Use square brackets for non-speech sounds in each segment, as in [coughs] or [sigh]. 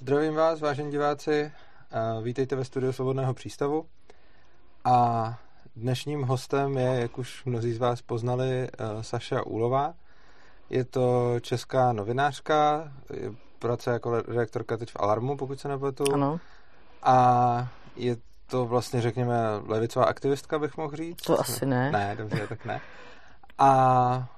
Zdravím vás, vážení diváci. Vítejte ve studiu Svobodného přístavu. A dnešním hostem je, jak už mnozí z vás poznali, eh, Saša Úlová. Je to česká novinářka, pracuje jako redaktorka teď v Alarmu, pokud se nepletu. Ano. A je to vlastně, řekněme, levicová aktivistka, bych mohl říct. To asi ne. Ne, dobře, tak ne. A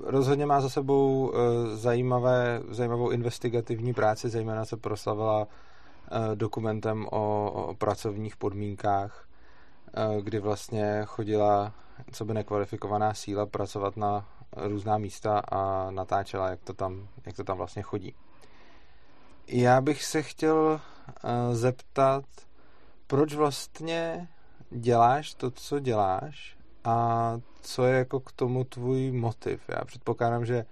rozhodně má za sebou eh, zajímavé, zajímavou investigativní práci, zejména se proslavila eh, dokumentem o, o pracovních podmínkách, kdy vlastně chodila, co by nekvalifikovaná síla, pracovat na různá místa a natáčela, jak to tam, jak to tam vlastně chodí. Já bych se chtěl zeptat, proč vlastně děláš to, co děláš a co je jako k tomu tvůj motiv? Já předpokládám, že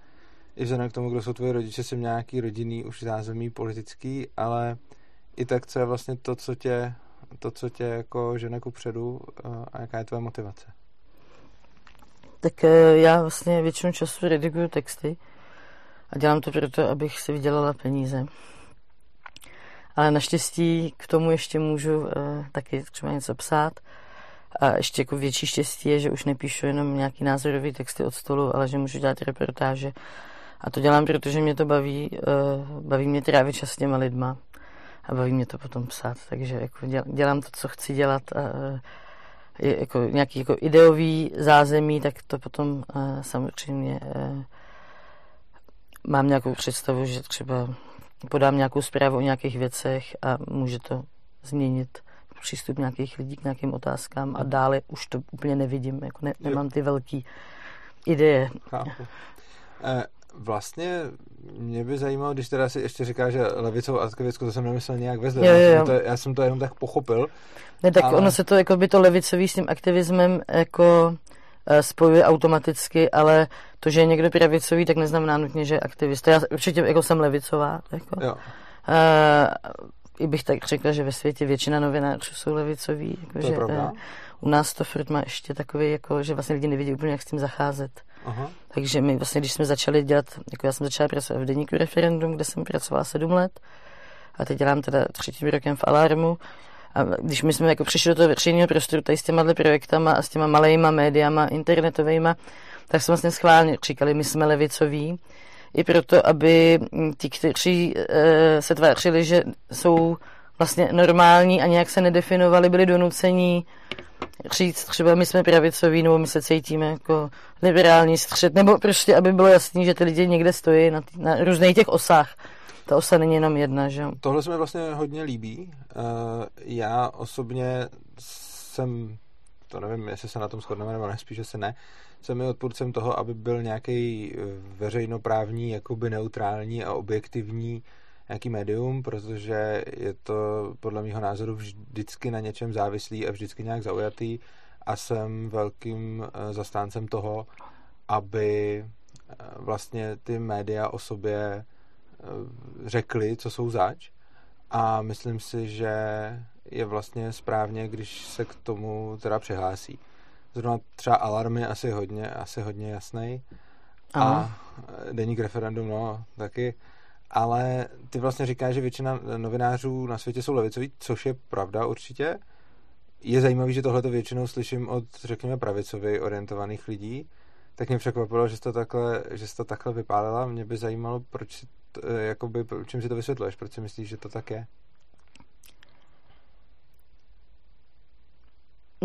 i vzhledem k tomu, kdo jsou tvoji rodiče, jsem nějaký rodinný už zázemí politický, ale i tak, co je vlastně to, co tě, to, co tě jako žene ku předu a jaká je tvoje motivace? Tak eh, já vlastně většinu času rediguju texty a dělám to proto, abych si vydělala peníze. Ale naštěstí k tomu ještě můžu eh, taky třeba něco psát a ještě jako větší štěstí je, že už nepíšu jenom nějaký názorový texty od stolu, ale že můžu dělat reportáže. A to dělám, protože mě to baví, uh, baví mě trávit čas s těma lidma a baví mě to potom psát. Takže jako dělám to, co chci dělat. A, je jako nějaký jako ideový zázemí, tak to potom uh, samozřejmě mám nějakou představu, že třeba podám nějakou zprávu o nějakých věcech a může to změnit přístup nějakých lidí k nějakým otázkám a dále už to úplně nevidím, jako ne, nemám ty velký ideje. Chápu. Eh, vlastně mě by zajímalo, když teda si ještě říká, že levicovou aktivistku, to jsem nemyslel nějak ve jo, jo. Já, to, já jsem to jenom tak pochopil. Ne, tak ale... ono se to, jako by to levicový s tím aktivismem jako eh, spojuje automaticky, ale to, že je někdo pravicový, tak neznamená nutně, že je aktivista. Já určitě jako jsem levicová. Jako. Jo. Uh, i bych tak řekla, že ve světě většina novinářů jsou levicoví. Jako, to že, je pravda. Uh, u nás to furt má ještě takový, jako, že vlastně lidi nevidí úplně, jak s tím zacházet. Aha. Takže my vlastně, když jsme začali dělat, jako já jsem začala pracovat v deníku referendum, kde jsem pracovala sedm let a teď dělám teda třetím rokem v Alarmu, a když my jsme jako přišli do toho veřejného prostoru tady s těma projektama a s těma malejma médiama, internetovými, tak jsme vlastně schválně říkali, my jsme levicoví, i proto, aby ti, kteří e, se tvářili, že jsou vlastně normální a nějak se nedefinovali, byli donucení říct třeba my jsme pravicoví, nebo my se cítíme jako liberální střed, nebo prostě, aby bylo jasný, že ty lidi někde stojí na, tý, na různých těch osách. Ta osa není jenom jedna, že Tohle se mi vlastně hodně líbí. Uh, já osobně jsem, to nevím, jestli se na tom shodneme, nebo ne, spíš, že se ne, jsem i odpůrcem toho, aby byl nějaký eh, veřejnoprávní, jakoby neutrální a objektivní nějaký médium, protože je to podle mého názoru vždycky na něčem závislý a vždycky nějak zaujatý. A jsem velkým eh, zastáncem toho, aby eh, vlastně ty média o sobě řekli, co jsou zač. A myslím si, že je vlastně správně, když se k tomu teda přihlásí. Zrovna třeba alarm je asi hodně, asi hodně jasný. A deník referendum, no, taky. Ale ty vlastně říkáš, že většina novinářů na světě jsou levicoví, což je pravda určitě. Je zajímavé, že tohle většinou slyším od, řekněme, pravicově orientovaných lidí. Tak mě překvapilo, že jsi to takhle, že jsi to takhle vypálila. Mě by zajímalo, proč si, jakoby, čím si to vysvětluješ, proč si myslíš, že to tak je?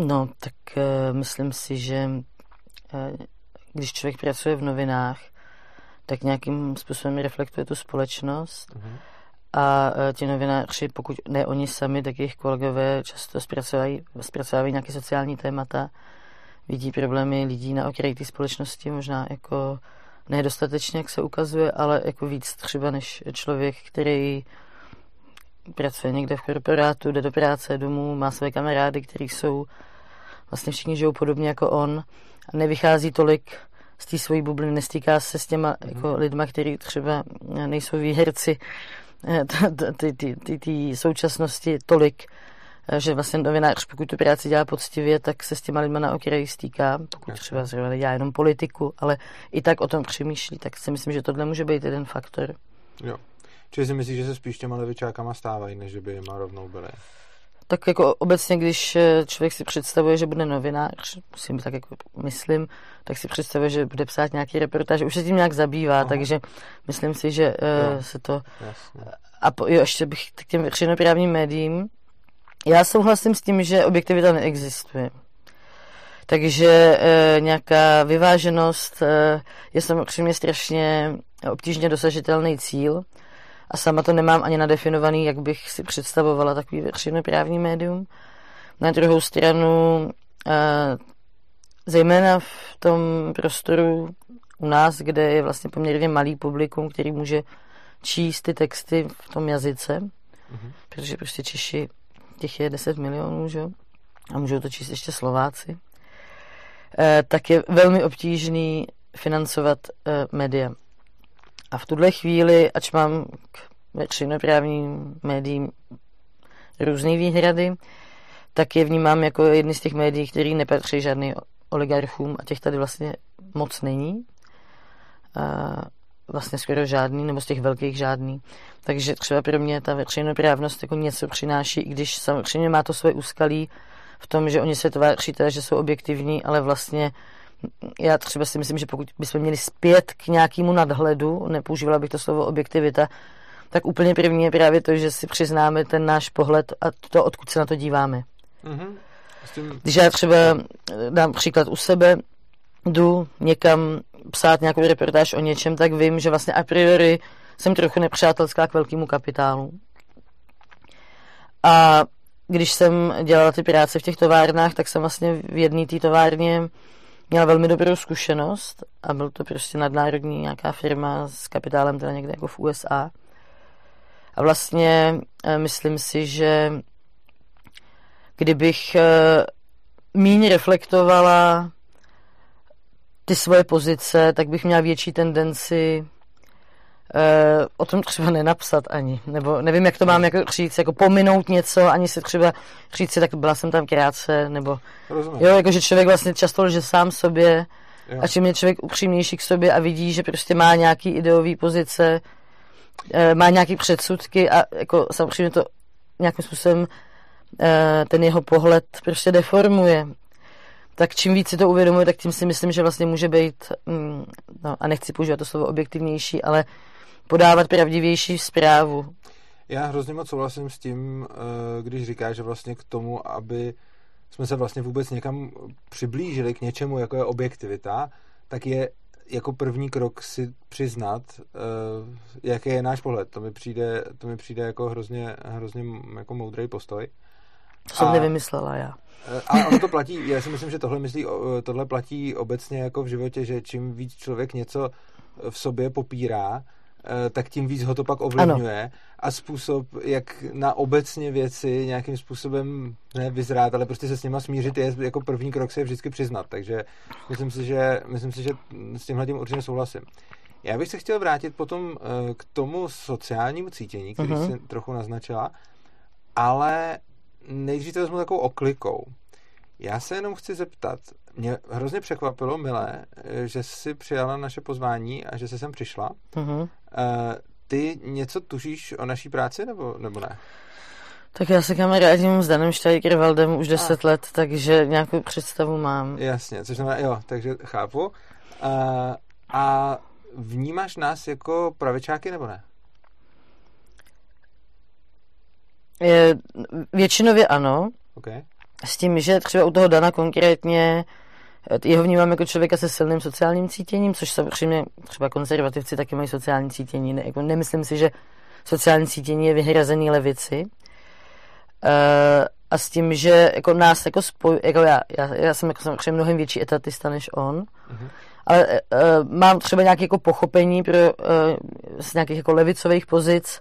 No, tak uh, myslím si, že uh, když člověk pracuje v novinách, tak nějakým způsobem reflektuje tu společnost. Uh-huh. A uh, ti novináři, pokud ne oni sami, tak jejich kolegové často zpracovají, zpracovávají nějaké sociální témata, vidí problémy lidí na okraji té společnosti, možná jako nedostatečně, jak se ukazuje, ale jako víc třeba než člověk, který pracuje někde v korporátu, jde do práce, domů, má své kamarády, kteří jsou vlastně všichni žijou podobně jako on a nevychází tolik z té svojí bubliny, nestýká se s těma mm-hmm. jako lidma, kteří třeba nejsou výherci eh, ty současnosti tolik, eh, že vlastně novinář, pokud tu práci dělá poctivě, tak se s těma lidma na okraji stýká, pokud třeba zrovna dělá jenom politiku, ale i tak o tom přemýšlí, tak si myslím, že tohle může být jeden faktor. Jo. Čili si myslíš, že se spíš těma levičákama stávají, než by jima rovnou byly? Tak jako obecně, když eh, člověk si představuje, že bude novinář, musím tak jako myslím, tak si představuje, že bude psát nějaký reportáž, už se tím nějak zabývá, Aha. takže myslím si, že uh, se to... Jasně. A po, jo, ještě bych k těm veřejnoprávním médiím. Já souhlasím s tím, že objektivita neexistuje. Takže e, nějaká vyváženost e, je samozřejmě strašně obtížně dosažitelný cíl a sama to nemám ani nadefinovaný, jak bych si představovala takový veřejnoprávní médium. Na druhou stranu, e, zejména v tom prostoru u nás, kde je vlastně poměrně malý publikum, který může číst ty texty v tom jazyce, mm-hmm. protože prostě Češi, těch je 10 milionů, že? a můžou to číst ještě Slováci, e, tak je velmi obtížný financovat e, média. A v tuhle chvíli, ač mám k veřejnoprávním médiím různé výhrady, tak je vnímám jako jedny z těch médií, který nepatří žádný oligarchům a těch tady vlastně moc není. A vlastně skoro žádný, nebo z těch velkých žádný. Takže třeba pro mě ta veřejnoprávnost jako něco přináší, i když samozřejmě má to své úskalí v tom, že oni se tváří teda, že jsou objektivní, ale vlastně já třeba si myslím, že pokud bychom měli zpět k nějakému nadhledu, nepoužívala bych to slovo objektivita, tak úplně první je právě to, že si přiznáme ten náš pohled a to, odkud se na to díváme. Mm-hmm. Když já třeba dám příklad u sebe, jdu někam psát nějakou reportáž o něčem, tak vím, že vlastně a priori jsem trochu nepřátelská k velkému kapitálu. A když jsem dělala ty práce v těch továrnách, tak jsem vlastně v jedné té továrně měla velmi dobrou zkušenost a byl to prostě nadnárodní nějaká firma s kapitálem teda někde jako v USA. A vlastně eh, myslím si, že kdybych eh, míň reflektovala ty svoje pozice, tak bych měla větší tendenci uh, o tom třeba nenapsat ani. Nebo nevím, jak to mám jako říct, jako pominout něco, ani si třeba říct si, tak byla jsem tam krátce, nebo Rozumím. jo, jako že člověk vlastně často lže sám sobě jo. a čím je člověk upřímnější k sobě a vidí, že prostě má nějaký ideový pozice, uh, má nějaký předsudky a jako samozřejmě to nějakým způsobem uh, ten jeho pohled prostě deformuje tak čím víc si to uvědomuje, tak tím si myslím, že vlastně může být, mm, no a nechci používat to slovo objektivnější, ale podávat pravdivější zprávu. Já hrozně moc souhlasím s tím, eh, když říká, že vlastně k tomu, aby jsme se vlastně vůbec někam přiblížili k něčemu, jako je objektivita, tak je jako první krok si přiznat, eh, jaký je náš pohled. To mi přijde, to mi přijde jako hrozně, hrozně jako moudrý postoj. To jsem a, nevymyslela já. A ono to platí, já si myslím, že tohle, myslí, tohle platí obecně jako v životě, že čím víc člověk něco v sobě popírá, eh, tak tím víc ho to pak ovlivňuje ano. a způsob, jak na obecně věci nějakým způsobem ne vyzrát, ale prostě se s nima smířit je jako první krok se je vždycky přiznat, takže myslím si, že, myslím si, že s tímhle tím určitě souhlasím. Já bych se chtěl vrátit potom eh, k tomu sociálnímu cítění, který uh-huh. jsi trochu naznačila, ale nejdřív to vezmu takovou oklikou. Já se jenom chci zeptat, mě hrozně překvapilo, Milé, že jsi přijala naše pozvání a že jsi sem přišla. Uh-huh. Ty něco tušíš o naší práci, nebo, nebo ne? Tak já se kamarádím s Danem Štajkervaldem už 10 a. let, takže nějakou představu mám. Jasně, což znamená, jo, takže chápu. Uh, a vnímáš nás jako pravičáky, nebo ne? Je, většinově ano. Okay. S tím, že třeba u toho Dana konkrétně jeho vnímám jako člověka se silným sociálním cítěním, což samozřejmě třeba konzervativci taky mají sociální cítění. Ne, jako nemyslím si, že sociální cítění je vyhrazený levici. Uh, a s tím, že jako nás jako spoj, jako já, já, já jsem jako samozřejmě mnohem větší etatista než on, uh-huh. ale uh, mám třeba nějaké jako pochopení pro, uh, z nějakých jako levicových pozic,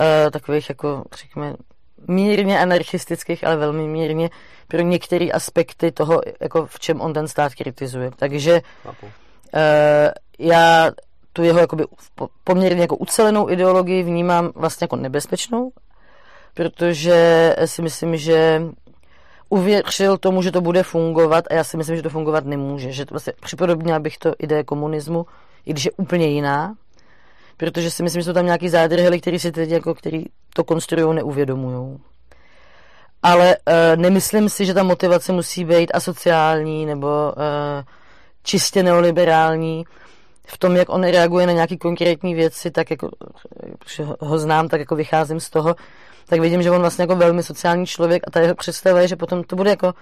uh, takových jako, řekněme, mírně anarchistických, ale velmi mírně pro některé aspekty toho, jako v čem on ten stát kritizuje. Takže uh, já tu jeho jakoby poměrně jako ucelenou ideologii vnímám vlastně jako nebezpečnou, protože si myslím, že uvěřil tomu, že to bude fungovat a já si myslím, že to fungovat nemůže. Že to vlastně připodobnila bych to ideje komunismu, i když je úplně jiná, protože si myslím, že jsou tam nějaký zádrhely, který si teď jako, který to konstruují, neuvědomují. Ale uh, nemyslím si, že ta motivace musí být asociální nebo uh, čistě neoliberální v tom, jak on reaguje na nějaké konkrétní věci, tak jako, protože ho znám, tak jako vycházím z toho, tak vidím, že on vlastně jako velmi sociální člověk a ta jeho představa je, že potom to bude jako,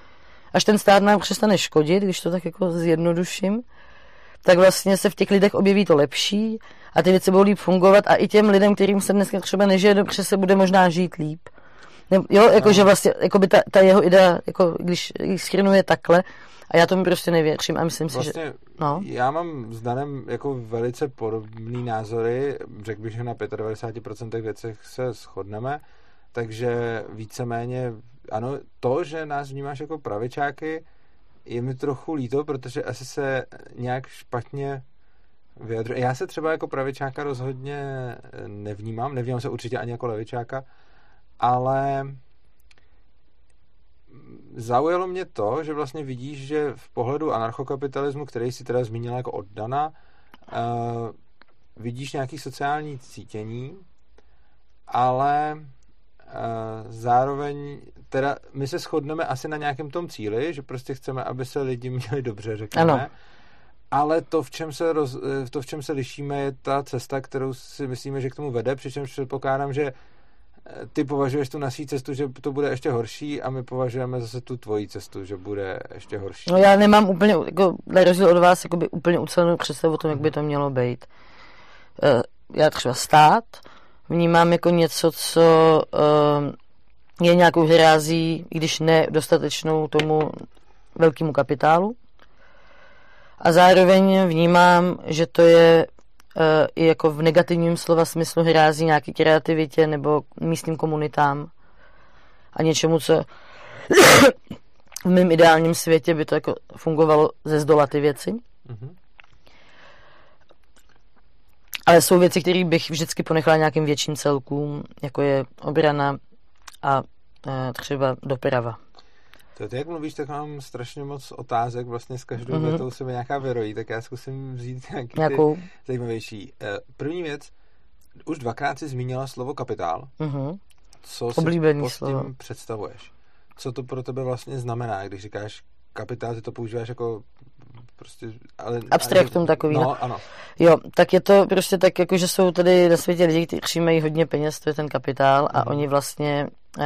až ten stát nám přestane škodit, když to tak jako zjednoduším, tak vlastně se v těch lidech objeví to lepší a ty věci budou líp fungovat a i těm lidem, kterým se dneska třeba nežije dobře, se bude možná žít líp. Ne, jo, jakože vlastně, jako by ta, ta, jeho idea, jako když schrnuje takhle, a já tomu prostě nevěřím a myslím vlastně, si, že... No. Já mám s Danem jako velice podobný názory, řekl bych, že na 95% věcech se shodneme, takže víceméně, ano, to, že nás vnímáš jako pravičáky, je mi trochu líto, protože asi se nějak špatně vyjadřuje. Já se třeba jako pravičáka rozhodně nevnímám, nevnímám se určitě ani jako levičáka, ale zaujalo mě to, že vlastně vidíš, že v pohledu anarchokapitalismu, který si teda zmínila jako oddana, uh, vidíš nějaký sociální cítění, ale uh, zároveň teda my se shodneme asi na nějakém tom cíli, že prostě chceme, aby se lidi měli dobře, řekněme. Ano. Ale to v, čem se roz, to, v čem se lišíme, je ta cesta, kterou si myslíme, že k tomu vede, přičemž předpokládám, že ty považuješ tu naší cestu, že to bude ještě horší a my považujeme zase tu tvoji cestu, že bude ještě horší. No já nemám úplně, jako, na rozdíl od vás, jakoby úplně ucelenou představu o tom, jak by to mělo být. Eh, já třeba stát vnímám jako něco, co eh, je nějakou hrází, i když ne dostatečnou tomu velkému kapitálu. A zároveň vnímám, že to je uh, i jako v negativním slova smyslu hrází nějaký kreativitě nebo místním komunitám a něčemu, co [coughs] v mém ideálním světě by to jako fungovalo ze zdola ty věci. Mm-hmm. Ale jsou věci, které bych vždycky ponechala nějakým větším celkům, jako je obrana a třeba doprava. To ty, jak mluvíš, tak mám strašně moc otázek, vlastně s každou mm-hmm. větou se mi nějaká vyrojí, tak já zkusím vzít nějaký Nějakou? zajímavější. Eh, první věc, už dvakrát si zmínila slovo kapitál. Mm-hmm. Co Oblíbený si pod slovo. tím představuješ? Co to pro tebe vlastně znamená, když říkáš kapitál, ty to používáš jako prostě... Ale, Abstraktum takový. No, no, ano. Jo, tak je to prostě tak, jako že jsou tady na světě lidi, kteří mají hodně peněz, to je ten kapitál a mm. oni vlastně uh,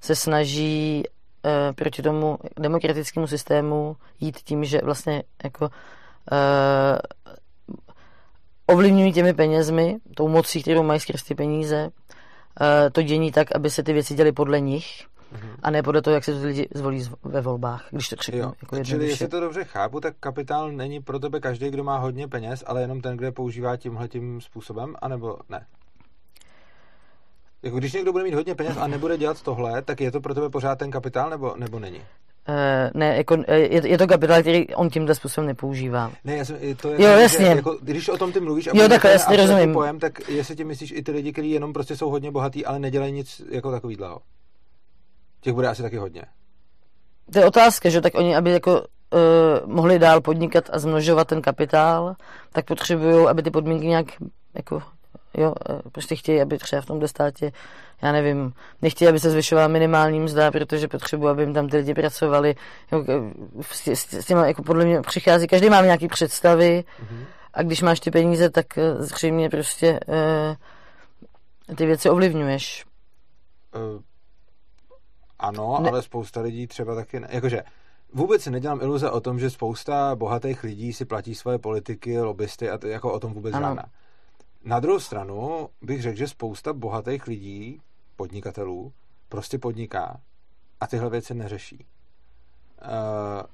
se snaží uh, proti tomu demokratickému systému jít tím, že vlastně jako uh, ovlivňují těmi penězmi, tou mocí, kterou mají skrz ty peníze, uh, to dění tak, aby se ty věci děly podle nich mm-hmm. a ne podle toho, jak se to lidi zvolí ve volbách, když to řeknu. Jo. Jako Čili jestli to dobře chápu, tak kapitál není pro tebe každý, kdo má hodně peněz, ale jenom ten, kdo je používá tímhle tím způsobem, anebo ne? Jako když někdo bude mít hodně peněz a nebude dělat tohle, tak je to pro tebe pořád ten kapitál, nebo, nebo není? Uh, ne, jako, eh, je, je to kapitál, který on tímhle způsobem nepoužívá. Ne, já jsem, to je jo, tak, jasně. Že, jako, když o tom ty mluvíš a jo, tak, jasně, rozumím. pojem, tak jestli ti myslíš i ty lidi, kteří jenom prostě jsou hodně bohatí, ale nedělají nic jako takovýhleho. Těch bude asi taky hodně. To je otázka, že tak oni, aby jako uh, mohli dál podnikat a zmnožovat ten kapitál, tak potřebují, aby ty podmínky nějak jako Jo, e, prostě chtějí, aby třeba v tomhle státě, já nevím, nechtějí, aby se zvyšovala minimální mzda, protože potřebují, aby jim tam ty lidi pracovali. Jo, e, s, s, s těma, jako podle mě přichází, každý má nějaké představy mm-hmm. a když máš ty peníze, tak zřejmě prostě uh, ty věci ovlivňuješ. Uh, ano, ne. ale spousta lidí třeba taky, ne, jakože Vůbec si nedělám iluze o tom, že spousta bohatých lidí si platí svoje politiky, lobbysty a to jako o tom vůbec ano. žádná. Na druhou stranu bych řekl, že spousta bohatých lidí, podnikatelů, prostě podniká a tyhle věci neřeší. Uh,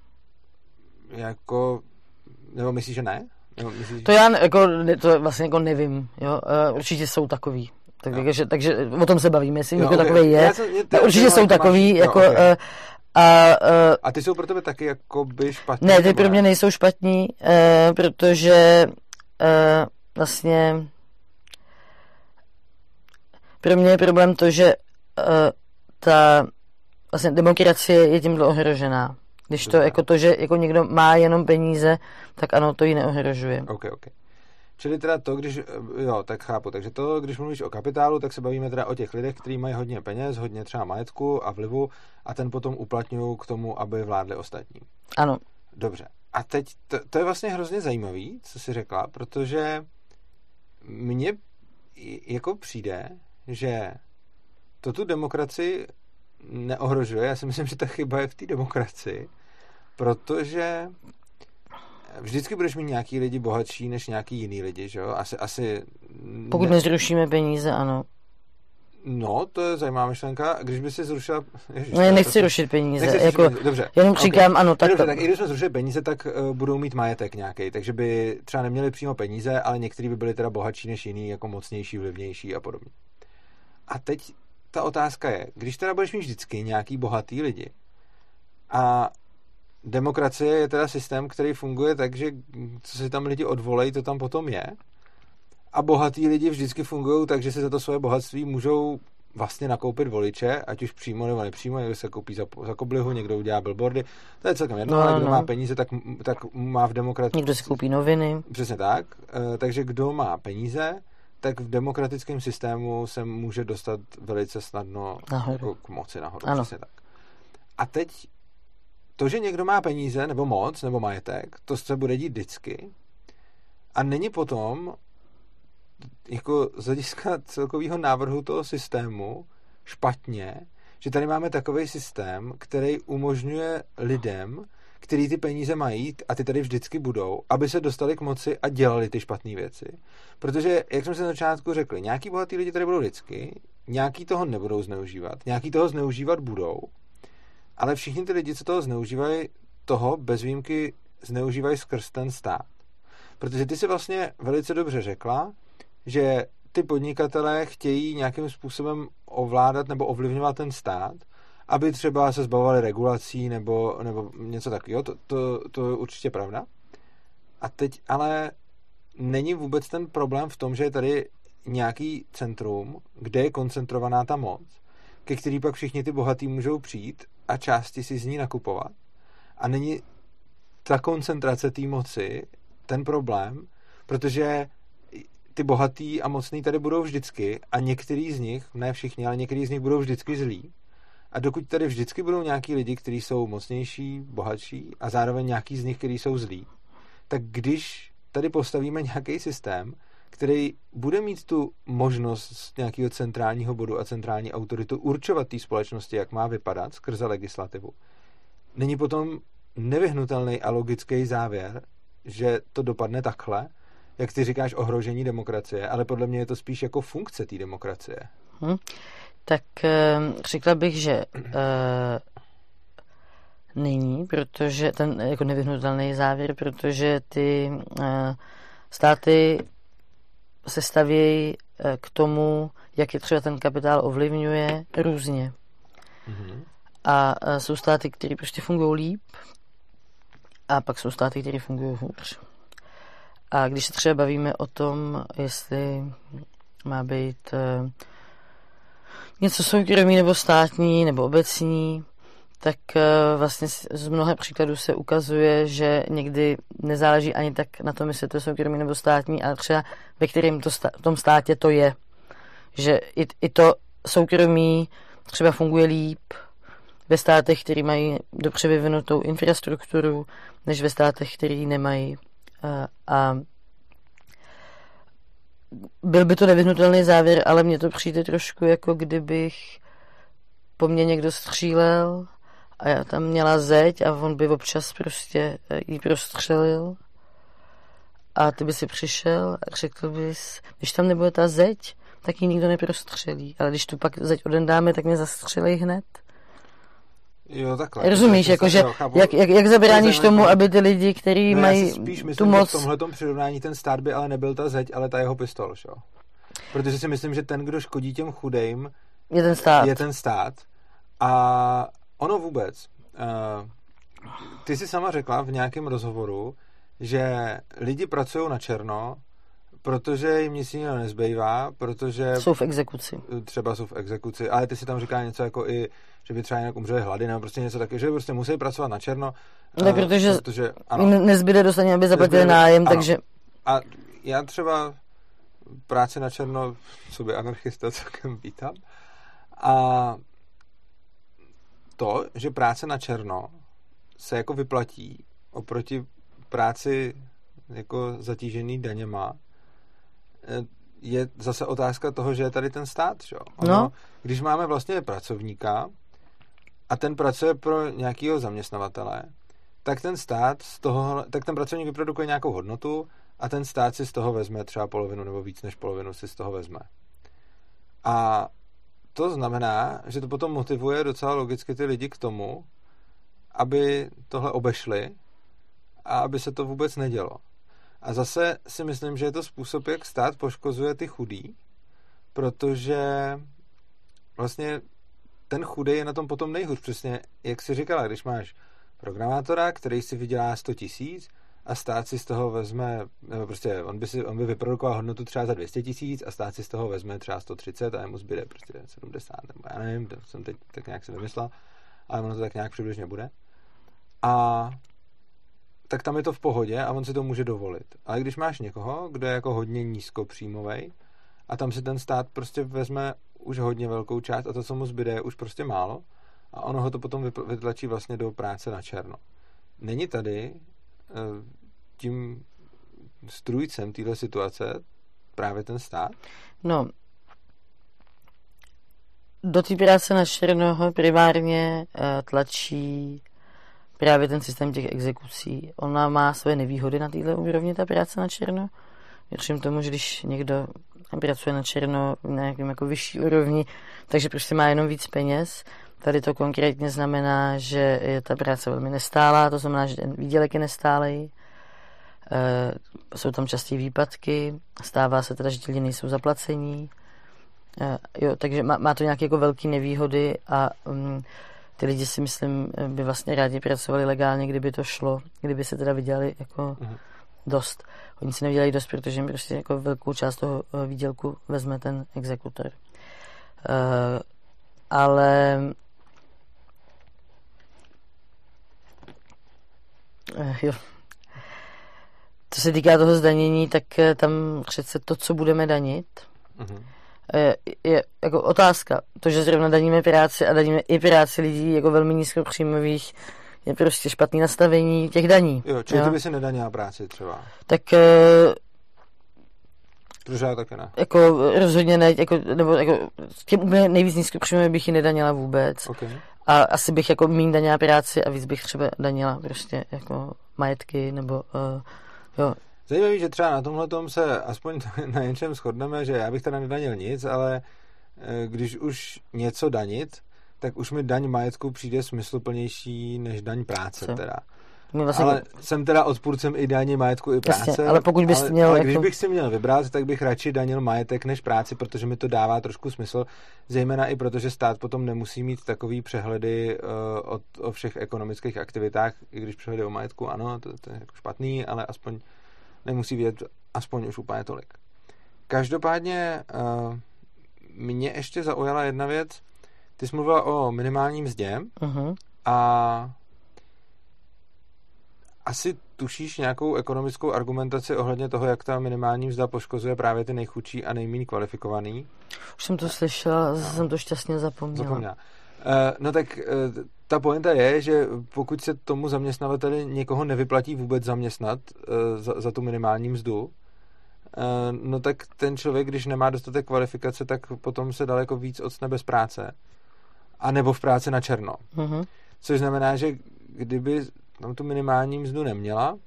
jako, nebo myslíš, že ne? Nebo myslíš, to já jako, to vlastně jako nevím. Jo? Uh, určitě jsou takový. Tak, takže, takže o tom se bavíme, jestli někdo okay. takový je. Určitě jsou takový, máš, jako, jo, okay. uh, a, uh, a ty jsou pro tebe taky jako by špatní? Ne, ty pro mě nejsou špatní, uh, protože uh, vlastně pro mě je problém to, že uh, ta vlastně demokracie je tímhle ohrožená. Když to, jako to, že jako někdo má jenom peníze, tak ano, to ji neohrožuje. Okay, okay. Čili teda to, když, jo, tak chápu, takže to, když mluvíš o kapitálu, tak se bavíme teda o těch lidech, kteří mají hodně peněz, hodně třeba majetku a vlivu a ten potom uplatňují k tomu, aby vládli ostatní. Ano. Dobře. A teď, to, to je vlastně hrozně zajímavý, co jsi řekla, protože mně jako přijde, že to tu demokracii neohrožuje. Já si myslím, že ta chyba je v té demokracii, protože vždycky budeš mít nějaký lidi bohatší než nějaký jiný lidi, že jo? Asi, asi... Pokud ne... nezrušíme peníze, ano. No, to je zajímavá myšlenka. Když by si zrušila... Ježiš, no, já nechci to... rušit peníze. Nechci jako, peníze. Dobře. Jenom okay. říkám, ano, tak... Dobře, tak i když jsme zrušili peníze, tak uh, budou mít majetek nějaký. Takže by třeba neměli přímo peníze, ale někteří by byli teda bohatší než jiný, jako mocnější, vlivnější a podobně. A teď ta otázka je, když teda budeš mít vždycky nějaký bohatý lidi a demokracie je teda systém, který funguje tak, že co si tam lidi odvolejí, to tam potom je. A bohatí lidi vždycky fungují tak, že si za to svoje bohatství můžou vlastně nakoupit voliče, ať už přímo nebo nepřímo, někdo se koupí za, za koblihu, někdo udělá billboardy, to je celkem jedno, no, ale kdo no. má peníze, tak, tak má v demokracii... Někdo si koupí noviny. Přesně tak, e, takže kdo má peníze, tak v demokratickém systému se může dostat velice snadno jako k moci nahoru. Ano. Přesně tak. A teď to, že někdo má peníze, nebo moc, nebo majetek, to se bude dít vždycky. A není potom jako z hlediska celkového návrhu toho systému špatně, že tady máme takový systém, který umožňuje lidem, který ty peníze mají a ty tady vždycky budou, aby se dostali k moci a dělali ty špatné věci. Protože, jak jsme se na začátku řekli, nějaký bohatý lidi tady budou vždycky, nějaký toho nebudou zneužívat, nějaký toho zneužívat budou, ale všichni ty lidi, co toho zneužívají, toho bez výjimky zneužívají skrz ten stát. Protože ty si vlastně velice dobře řekla, že ty podnikatelé chtějí nějakým způsobem ovládat nebo ovlivňovat ten stát, aby třeba se zbavovali regulací nebo, nebo něco takového. To, to, to je určitě pravda. A teď ale není vůbec ten problém v tom, že je tady nějaký centrum, kde je koncentrovaná ta moc, ke který pak všichni ty bohatí můžou přijít a části si z ní nakupovat. A není ta koncentrace té moci ten problém, protože ty bohatý a mocný tady budou vždycky a některý z nich, ne všichni, ale některý z nich budou vždycky zlí. A dokud tady vždycky budou nějaký lidi, kteří jsou mocnější, bohatší a zároveň nějaký z nich, kteří jsou zlí, tak když tady postavíme nějaký systém, který bude mít tu možnost z nějakého centrálního bodu a centrální autoritu určovat té společnosti, jak má vypadat skrze legislativu, není potom nevyhnutelný a logický závěr, že to dopadne takhle, jak ty říkáš, ohrožení demokracie, ale podle mě je to spíš jako funkce té demokracie. Hmm. Tak e, řekla bych, že e, není, protože ten jako nevyhnutelný závěr, protože ty e, státy se stavějí eh, k tomu, jak je třeba ten kapitál ovlivňuje různě. Mm-hmm. A eh, jsou státy, které prostě fungují líp a pak jsou státy, které fungují hůř. A když se třeba bavíme o tom, jestli má být eh, něco soukromý nebo státní nebo obecní, tak eh, vlastně z mnoha příkladů se ukazuje, že někdy nezáleží ani tak na tom, jestli to je soukromý nebo státní, ale třeba ve kterém to stá, tom státě to je. Že i, i to soukromí třeba funguje líp ve státech, které mají dobře vyvinutou infrastrukturu, než ve státech, které nemají. A, a byl by to nevyhnutelný závěr, ale mně to přijde trošku jako kdybych po mně někdo střílel a já tam měla zeď a on by občas prostě eh, jí prostřelil a ty by si přišel a řekl bys, když tam nebude ta zeď, tak ji nikdo neprostřelí. Ale když tu pak zeď odendáme, tak mě zastřelí hned. Jo, takhle. Rozumíš, jakože jak, jak, jak zabráníš tomu, aby ty lidi, kteří no, mají spíš myslím, tu moc... v tomhle přirovnání ten stát by ale nebyl ta zeď, ale ta jeho pistol, šo? Protože si myslím, že ten, kdo škodí těm chudejm, je ten stát. Je ten stát. A ono vůbec. Uh, ty jsi sama řekla v nějakém rozhovoru, že lidi pracují na černo, protože jim nic jiného nezbývá, protože... Jsou v exekuci. Třeba jsou v exekuci, ale ty si tam říká něco jako i, že by třeba jinak umřeli hlady, nebo prostě něco takového, že prostě musí pracovat na černo. Ne, protože, protože ano, nezbyde dostaně, aby zaplatili nájem, ano. takže... A já třeba práci na černo, co by anarchista [laughs] celkem vítám. A to, že práce na černo se jako vyplatí oproti práci jako zatížený daněma, eh, je zase otázka toho, že je tady ten stát. Že? Ono, no. Když máme vlastně pracovníka a ten pracuje pro nějakého zaměstnavatele, tak ten stát z toho, tak ten pracovník vyprodukuje nějakou hodnotu a ten stát si z toho vezme třeba polovinu nebo víc než polovinu si z toho vezme. A to znamená, že to potom motivuje docela logicky ty lidi k tomu, aby tohle obešli a aby se to vůbec nedělo. A zase si myslím, že je to způsob, jak stát poškozuje ty chudí, protože vlastně ten chudý je na tom potom nejhůř. Přesně, jak jsi říkala, když máš programátora, který si vydělá 100 tisíc a stát si z toho vezme, nebo prostě on by, si, on by vyprodukoval hodnotu třeba za 200 tisíc a stát si z toho vezme třeba 130 a jemu zbyde prostě 70, nebo já nevím, to jsem teď tak nějak si vymyslel, ale ono to tak nějak přibližně bude. A tak tam je to v pohodě a on si to může dovolit. Ale když máš někoho, kdo je jako hodně nízkopříjmovej a tam si ten stát prostě vezme už hodně velkou část a to, co mu zbyde, je už prostě málo a ono ho to potom vytlačí vlastně do práce na černo. Není tady tím strujcem téhle situace právě ten stát? No, do té práce na černoho primárně uh, tlačí právě ten systém těch exekucí. Ona má své nevýhody na této úrovni, ta práce na černo. Věřím tomu, že když někdo pracuje na černo na nějakém jako vyšší úrovni, takže prostě má jenom víc peněz. Tady to konkrétně znamená, že je ta práce velmi nestálá, to znamená, že ten výdělek je nestálej. E, jsou tam časté výpadky, stává se teda, že ti lidi nejsou zaplacení. E, jo, takže má, má to nějaké jako velké nevýhody a um, ty lidi si myslím, by vlastně rádi pracovali legálně, kdyby to šlo, kdyby se teda vydělali jako uh-huh. dost. Oni si nevydělají dost, protože jim prostě jako velkou část toho eh, výdělku vezme ten exekutor. Ale jo. Co se týká toho zdanění, tak tam přece to, co budeme danit, uh-huh je, je jako otázka. To, že zrovna daníme práci a daníme i práci lidí jako velmi nízkopříjmových, je prostě špatný nastavení těch daní. Jo, čili jo? ty by si nedanila práci třeba? Tak Protože já taky ne. Jako rozhodně ne, jako, nebo jako těm úplně nejvíc nízkopříjmovým bych ji nedanila vůbec. Okay. A asi bych jako méně danila práci a víc bych třeba danila prostě jako majetky nebo uh, jo, Zajímavé, že třeba na tomhle tom se aspoň [laughs] na něčem shodneme, že já bych teda nedanil nic, ale eh, když už něco danit, tak už mi daň majetku přijde smysluplnější než daň práce Co? teda. Vlastně ale jsem teda odpůrcem i daní majetku i práce. Jasně, ale pokud bys ale, měl... Ale jako... když bych si měl vybrat, tak bych radši danil majetek než práci, protože mi to dává trošku smysl, zejména i protože stát potom nemusí mít takový přehledy uh, o, o všech ekonomických aktivitách, i když přehledy o majetku, ano, to, to je jako špatný, ale aspoň nemusí vědět aspoň už úplně tolik. Každopádně uh, mě ještě zaujala jedna věc. Ty jsi mluvila o minimálním mzdě uh-huh. a asi tušíš nějakou ekonomickou argumentaci ohledně toho, jak ta minimální mzda poškozuje právě ty nejchudší a nejméně kvalifikovaný? Už jsem to slyšela, no. jsem to šťastně zapomněla. Zapomněla. Uh, no tak uh, ta pointa je, že pokud se tomu zaměstnavateli někoho nevyplatí vůbec zaměstnat uh, za, za tu minimální mzdu, no tak ten člověk, když nemá dostatek kvalifikace, tak potom se daleko víc odstne bez práce. A nebo v práci na černo. Uh-huh. Což znamená, že kdyby tam tu minimální mzdu neměla,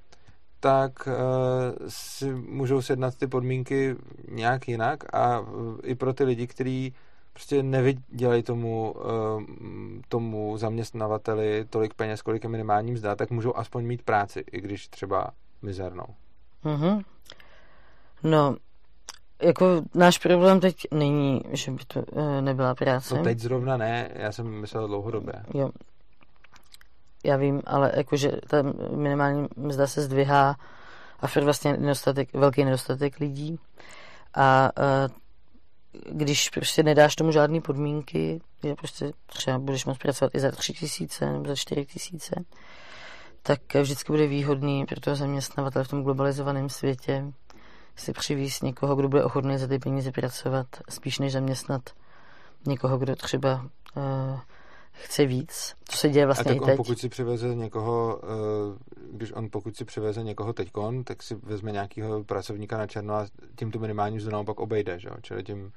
tak uh, si můžou sjednat ty podmínky nějak jinak a uh, i pro ty lidi, kteří prostě nevydělají tomu, uh, tomu zaměstnavateli tolik peněz, kolik je minimální mzda, tak můžou aspoň mít práci, i když třeba mizernou. Mm-hmm. No, jako náš problém teď není, že by to uh, nebyla práce. No teď zrovna ne, já jsem myslel dlouhodobě. Jo. Já vím, ale jakože ta minimální mzda se zdvihá a furt vlastně nedostatek, velký nedostatek lidí. A uh, když prostě nedáš tomu žádné podmínky, že prostě třeba budeš moct pracovat i za tři tisíce nebo za čtyři tisíce, tak vždycky bude výhodný pro toho zaměstnavatele v tom globalizovaném světě si přivízt někoho, kdo bude ochotný za ty peníze pracovat, spíš než zaměstnat někoho, kdo třeba uh, chce víc, co se děje vlastně a tak i teď. On pokud si přiveze někoho, uh, když on pokud si přiveze někoho teďkon, tak si vezme nějakého pracovníka na černo a tím tu minimální mzdu naopak obejde, že jo? Čili tím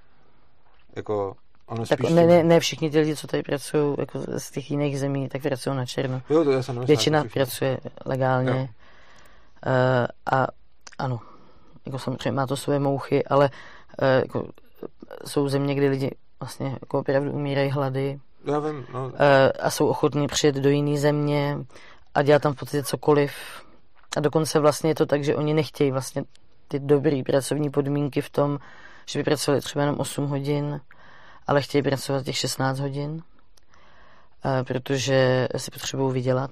jako ono tak spíš ne, ne, ne, všichni ty lidi, co tady pracují jako z těch jiných zemí, tak pracují na černo. Jo, to já jsem Většina pracuje legálně. Jo. Uh, a ano, jako samozřejmě má to své mouchy, ale uh, jako, jsou země, kde lidi vlastně jako opravdu umírají hlady. Já vím, no. uh, a jsou ochotní přijet do jiné země a dělat tam v podstatě cokoliv. A dokonce vlastně je to tak, že oni nechtějí vlastně ty dobré pracovní podmínky v tom, že by pracovali třeba jenom 8 hodin, ale chtějí pracovat těch 16 hodin, protože si potřebují vydělat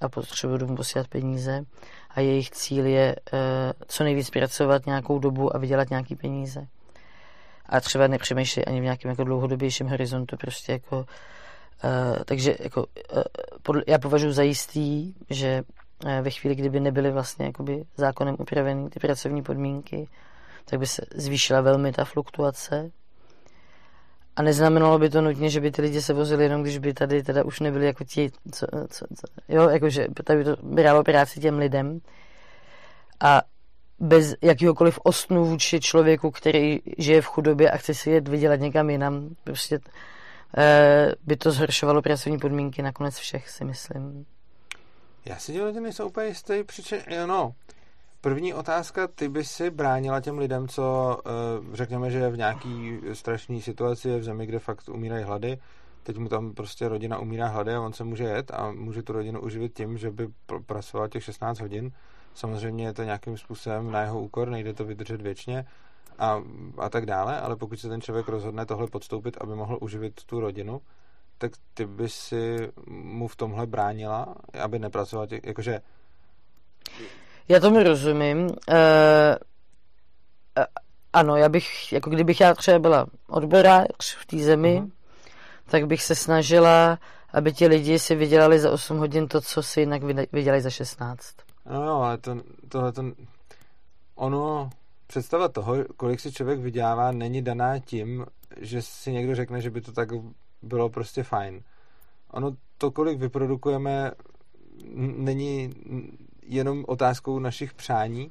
a potřebují domů posílat peníze a jejich cíl je eh, co nejvíc pracovat nějakou dobu a vydělat nějaký peníze. A třeba nepřemýšlí ani v nějakém jako dlouhodobějším horizontu, prostě jako Uh, takže jako, uh, podle, já považuji za jistý, že uh, ve chvíli, kdyby nebyly vlastně jakoby zákonem upraveny ty pracovní podmínky, tak by se zvýšila velmi ta fluktuace a neznamenalo by to nutně, že by ty lidi se vozili jenom, když by tady teda už nebyli jako ti, co, co, co, jo, jakože tady by to bralo práci těm lidem. A bez jakýhokoliv ostnu vůči člověku, který žije v chudobě a chce si jet vydělat někam jinam, prostě eh, by to zhoršovalo pracovní podmínky nakonec všech, si myslím. Já si dělám, že nejsem úplně jistý, přičem, no, První otázka, ty by si bránila těm lidem, co eh, řekněme, že je v nějaký strašné situaci, je v zemi, kde fakt umírají hlady, teď mu tam prostě rodina umírá hlady a on se může jet a může tu rodinu uživit tím, že by pracoval těch 16 hodin. Samozřejmě je to nějakým způsobem na jeho úkor, nejde to vydržet věčně a, a tak dále, ale pokud se ten člověk rozhodne tohle podstoupit, aby mohl uživit tu rodinu, tak ty by si mu v tomhle bránila, aby nepracoval těch, jakože já tomu rozumím. Uh, ano, já bych, jako kdybych já třeba byla odborář v té zemi, uh-huh. tak bych se snažila, aby ti lidi si vydělali za 8 hodin to, co si jinak vydělali za 16. No jo, ale to, tohle to, ono, představa toho, kolik si člověk vydělává, není daná tím, že si někdo řekne, že by to tak bylo prostě fajn. Ono to, kolik vyprodukujeme, není jenom otázkou našich přání,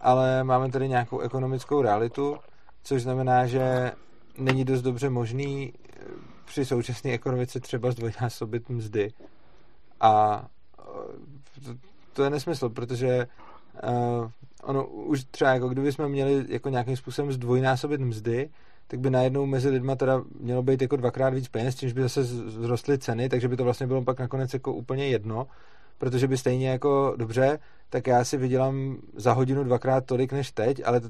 ale máme tady nějakou ekonomickou realitu, což znamená, že není dost dobře možný eh, při současné ekonomice třeba zdvojnásobit mzdy. A eh, to je nesmysl, protože uh, ono už třeba jako kdyby jsme měli jako nějakým způsobem zdvojnásobit mzdy, tak by najednou mezi lidma teda mělo být jako dvakrát víc peněz, čímž by zase zrostly ceny, takže by to vlastně bylo pak nakonec jako úplně jedno protože by stejně jako dobře, tak já si vydělám za hodinu dvakrát tolik než teď, ale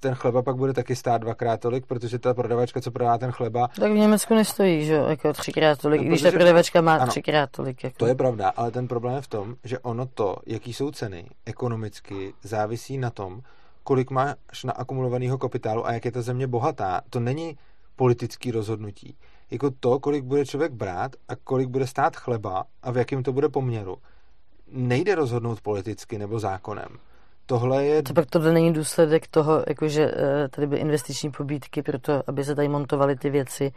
ten chleba pak bude taky stát dvakrát tolik, protože ta prodavačka, co prodá ten chleba... Tak v Německu nestojí, že jo, jako třikrát tolik, no, když ta prodavačka má ano, třikrát tolik. Jako. To je pravda, ale ten problém je v tom, že ono to, jaký jsou ceny ekonomicky, závisí na tom, kolik máš na akumulovaného kapitálu a jak je ta země bohatá. To není politický rozhodnutí. Jako to, kolik bude člověk brát a kolik bude stát chleba a v jakém to bude poměru, nejde rozhodnout politicky nebo zákonem. Tohle je... To pak tohle není důsledek toho, jakože eh, tady by investiční pobídky pro to, aby se tady montovaly ty věci.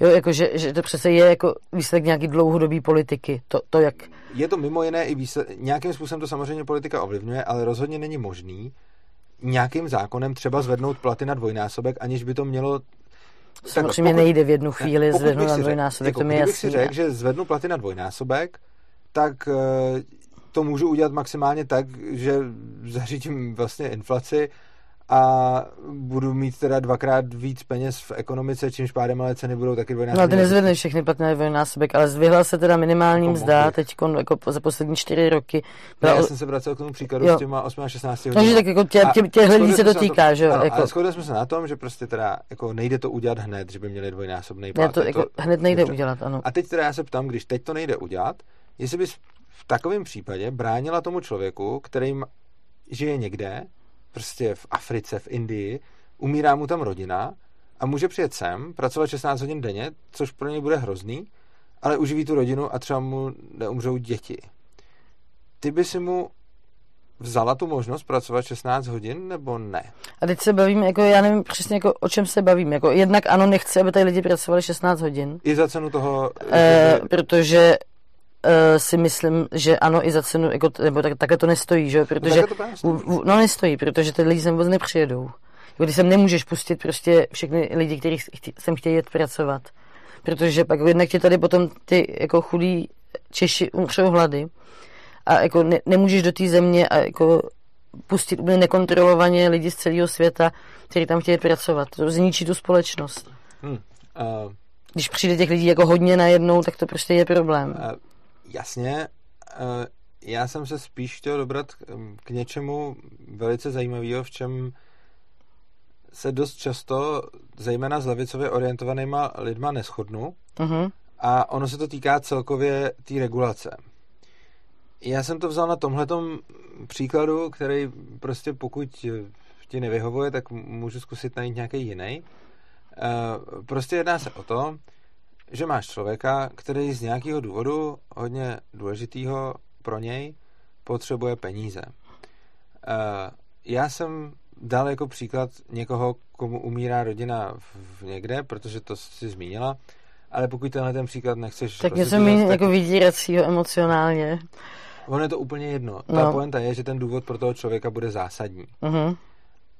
Jo, jakože že to přece je jako výsledek nějaký dlouhodobý politiky. To, to jak... Je to mimo jiné i výsledek, nějakým způsobem to samozřejmě politika ovlivňuje, ale rozhodně není možný nějakým zákonem třeba zvednout platy na dvojnásobek, aniž by to mělo Samozřejmě pokud, nejde v jednu chvíli zvednout na dvojnásobek, jako, to mi jasný. si řekl, že zvednu platy na dvojnásobek, tak eh, to můžu udělat maximálně tak, že zařídím vlastně inflaci a budu mít teda dvakrát víc peněz v ekonomice, čímž pádem ale ceny budou taky dvojnásobek. No ty nezvedneš všechny platy na dvojnásobek, ale zvyhla se teda minimální jako mzda teď jako za poslední čtyři roky. Byla... Ne, já jsem se vracel k tomu příkladu jo. s těma 8 a 16 hodin. Takže tak jako tě, tě, těchhle lidí se to týká, že jo? Ano, jako... Ale shodli jsme se na tom, že prostě teda jako nejde to udělat hned, že by měli dvojnásobný plat. Ne, to, jako, to hned nejde dobře. udělat, ano. A teď teda já se ptám, když teď to nejde udělat, jestli bys v takovém případě bránila tomu člověku, který žije někde, prostě v Africe, v Indii, umírá mu tam rodina a může přijet sem, pracovat 16 hodin denně, což pro něj bude hrozný, ale uživí tu rodinu a třeba mu neumřou děti. Ty by si mu vzala tu možnost pracovat 16 hodin, nebo ne? A teď se bavím, jako já nevím přesně, jako, o čem se bavím. Jako, jednak ano, nechci, aby tady lidi pracovali 16 hodin. I za cenu toho... E, že... Protože si myslím, že ano, i za cenu, jako, nebo tak, takhle to nestojí, že? Protože, no, to no nestojí, protože ty lidi sem vůbec nepřijedou. Jako, když sem nemůžeš pustit prostě všechny lidi, kteří sem chtějí jet pracovat. Protože pak jednak ti tady potom ty jako chudí Češi umřou hlady a jako ne, nemůžeš do té země a jako pustit úplně nekontrolovaně lidi z celého světa, kteří tam chtějí pracovat. To zničí tu společnost. Hmm. Uh, Když přijde těch lidí jako hodně najednou, tak to prostě je problém. Uh, jasně. Uh, já jsem se spíš chtěl dobrat k něčemu velice zajímavého, v čem se dost často, zejména s levicově orientovanýma lidma, neschodnu. Uh-huh. A ono se to týká celkově té tý regulace. Já jsem to vzal na tomhletom příkladu, který prostě pokud ti nevyhovuje, tak můžu zkusit najít nějaký jiný. Eh, prostě jedná se o to, že máš člověka, který z nějakého důvodu hodně důležitého pro něj potřebuje peníze. Eh, já jsem dal jako příklad někoho, komu umírá rodina v někde, protože to si zmínila, ale pokud tenhle ten příklad nechceš... Tak mě jsem tak... jako vydíracího emocionálně. Ono je to úplně jedno. Ta no. poenta je, že ten důvod pro toho člověka bude zásadní. Uh-huh.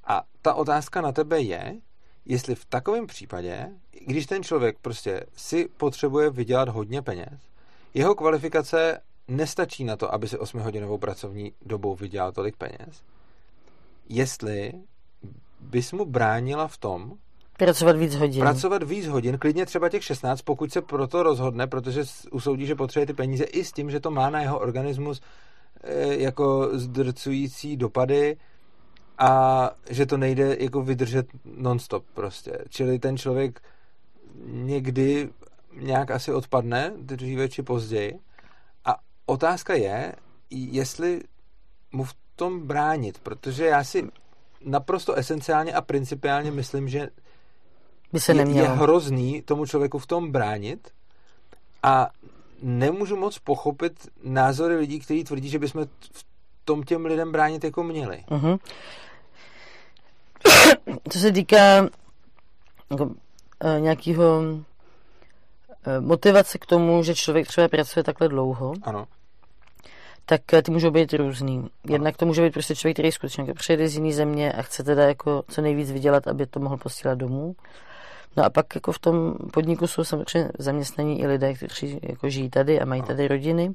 A ta otázka na tebe je, jestli v takovém případě, když ten člověk prostě si potřebuje vydělat hodně peněz, jeho kvalifikace nestačí na to, aby si 8-hodinovou pracovní dobou vydělal tolik peněz, jestli bys mu bránila v tom, Pracovat víc hodin. Pracovat víc hodin, klidně třeba těch 16, pokud se proto rozhodne, protože usoudí, že potřebuje ty peníze i s tím, že to má na jeho organismus e, jako zdrcující dopady a že to nejde jako vydržet nonstop prostě. Čili ten člověk někdy nějak asi odpadne, dříve či později. A otázka je, jestli mu v tom bránit, protože já si naprosto esenciálně a principiálně myslím, že by se nemělo. Je, je hrozný tomu člověku v tom bránit a nemůžu moc pochopit názory lidí, kteří tvrdí, že bychom v tom těm lidem bránit jako měli. Uh-huh. Co se týká jako, e, nějakého e, motivace k tomu, že člověk třeba pracuje takhle dlouho, ano. tak ty můžou být různý. Jednak to může být prostě člověk, který skutečně jako přijede z jiné země a chce teda jako co nejvíc vydělat, aby to mohl posílat domů. No a pak jako v tom podniku jsou samozřejmě zaměstnaní i lidé, kteří jako žijí tady a mají tady rodiny.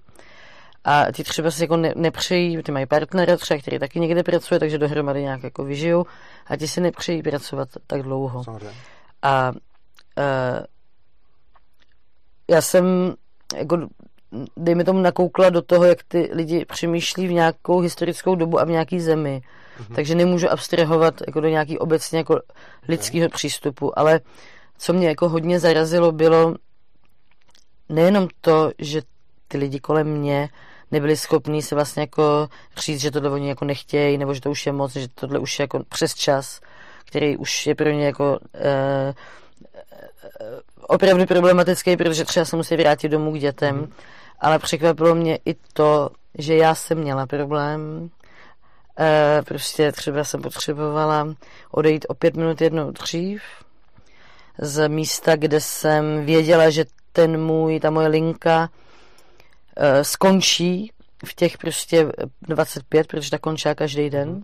A ty třeba si jako ne, nepřejí, ty mají partnera třeba, který taky někde pracuje, takže dohromady nějak jako vyžijou a ti si nepřejí pracovat tak dlouho. Samozřejmě. A uh, já jsem jako dejme tomu nakoukla do toho, jak ty lidi přemýšlí v nějakou historickou dobu a v nějaký zemi. Mm-hmm. Takže nemůžu abstrahovat jako do nějaký obecně jako lidského okay. přístupu, ale co mě jako hodně zarazilo bylo nejenom to, že ty lidi kolem mě nebyli schopní se vlastně jako říct, že tohle oni jako nechtějí, nebo že to už je moc, že tohle už je jako přes čas, který už je pro ně jako eh, opravdu problematický, protože třeba se musí vrátit domů k dětem. Mm. Ale překvapilo mě i to, že já jsem měla problém E, prostě třeba jsem potřebovala odejít o pět minut jednou dřív z místa, kde jsem věděla, že ten můj, ta moje linka skončí v těch prostě 25, protože ta končí každý den.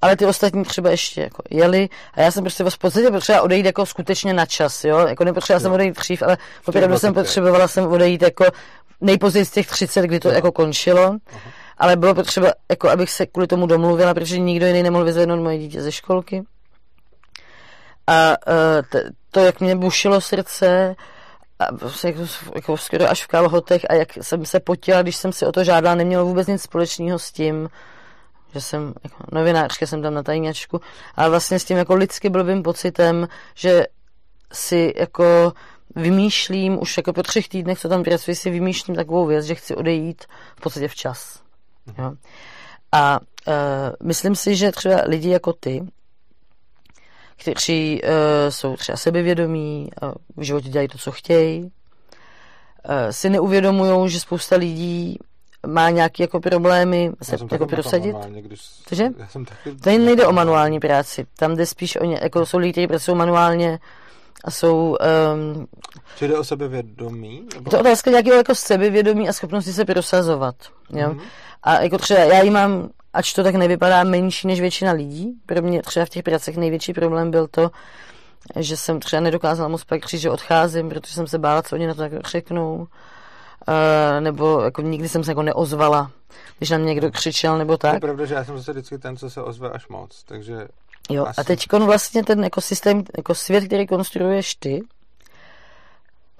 Ale ty ostatní třeba ještě jako jeli a já jsem prostě v podstatě potřeba odejít jako skutečně na čas, jo, jako nepotřebovala jsem odejít dřív, ale opravdu jsem potřebovala jsem odejít jako nejpozději z těch 30, kdy to jako končilo. Aha ale bylo potřeba, jako abych se kvůli tomu domluvila, protože nikdo jiný nemohl vyzvednout moje dítě ze školky. A uh, to, jak mě bušilo srdce, a vlastně jako, jako skoro až v kalhotech a jak jsem se potila, když jsem si o to žádala, nemělo vůbec nic společného s tím, že jsem jako novinářka, jsem tam na tajňačku, ale vlastně s tím jako lidsky blbým pocitem, že si jako vymýšlím, už jako po třech týdnech, co tam pracuji, si vymýšlím takovou věc, že chci odejít v podstatě včas. Jo. A uh, myslím si, že třeba lidi jako ty, kteří uh, jsou třeba sebevědomí, uh, v životě dělají to, co chtějí, uh, si neuvědomují, že spousta lidí má nějaké jako problémy se jako prosadit. Když... Cože? Já jsem taky... Tady nejde o manuální práci. Tam jde spíš o ně, jako jsou lidi, kteří pracují manuálně a jsou... Um, Či jde o sebevědomí? Nebo... Je to otázka nějakého jako sebevědomí a schopnosti se prosazovat. Jo? Mm-hmm. A jako třeba já ji mám, ač to tak nevypadá, menší než většina lidí. Pro mě třeba v těch pracech největší problém byl to, že jsem třeba nedokázala moc pak říct, že odcházím, protože jsem se bála, co oni na to tak řeknou. Uh, nebo jako nikdy jsem se jako neozvala, když na mě někdo křičel nebo tak. Je pravda, že já jsem zase vždycky ten, co se ozve až moc, takže... Jo, asi... a teď vlastně ten ekosystém, jako svět, který konstruuješ ty,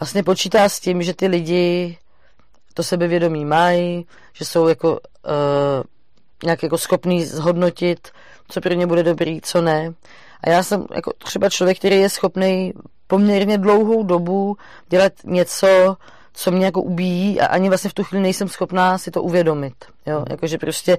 vlastně počítá s tím, že ty lidi to sebevědomí mají, že jsou jako uh, nějak jako schopný zhodnotit, co pro ně bude dobrý, co ne. A já jsem jako třeba člověk, který je schopný poměrně dlouhou dobu dělat něco, co mě jako ubíjí a ani vlastně v tu chvíli nejsem schopná si to uvědomit. Jo? Mhm. Jakože prostě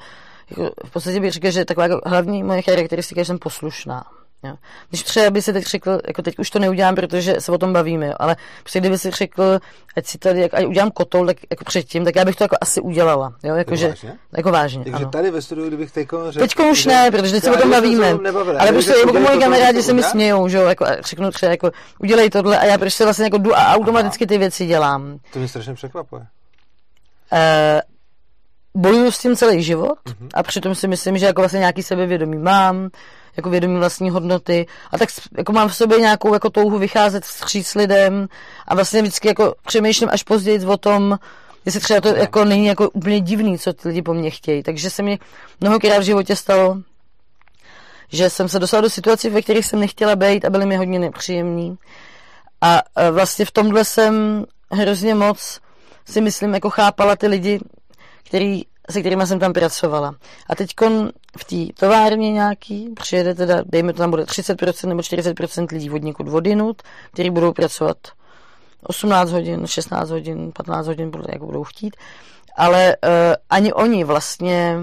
jako v podstatě bych řekl, že taková jako hlavní moje charakteristika je, že jsem poslušná. Jo. Když třeba by si teď řekl, jako teď už to neudělám, protože se o tom bavíme, jo, ale prostě kdyby si řekl, ať si tady, ať udělám kotol, tak jako předtím, tak já bych to jako asi udělala. Jo, jako, že, vážně? Jako vážně Takže ano. tady ve studiu, kdybych teď řekl... Teď už ne, protože teď se o tom bavíme. ale prostě jako moji kamarádi se mi smějou, že jo, jako řeknu třeba, jako udělej tohle a já prostě vlastně jako jdu a automaticky ty věci dělám. To mě strašně překvapuje. Uh, bojuju s tím celý život uh-huh. a přitom si myslím, že jako vlastně nějaký sebevědomí mám, jako vědomí vlastní hodnoty a tak jako mám v sobě nějakou jako touhu vycházet vstříc lidem a vlastně vždycky jako přemýšlím až později o tom, jestli třeba to jako není jako úplně divný, co ty lidi po mně chtějí. Takže se mi mnohokrát v životě stalo, že jsem se dostala do situací, ve kterých jsem nechtěla být a byly mi hodně nepříjemný. A vlastně v tomhle jsem hrozně moc si myslím, jako chápala ty lidi, který se kterými jsem tam pracovala. A teď v té továrně nějaký přijede teda, dejme to tam bude 30% nebo 40% lidí vodníkud vodinut, kteří budou pracovat 18 hodin, 16 hodin, 15 hodin, jak budou chtít. Ale uh, ani oni vlastně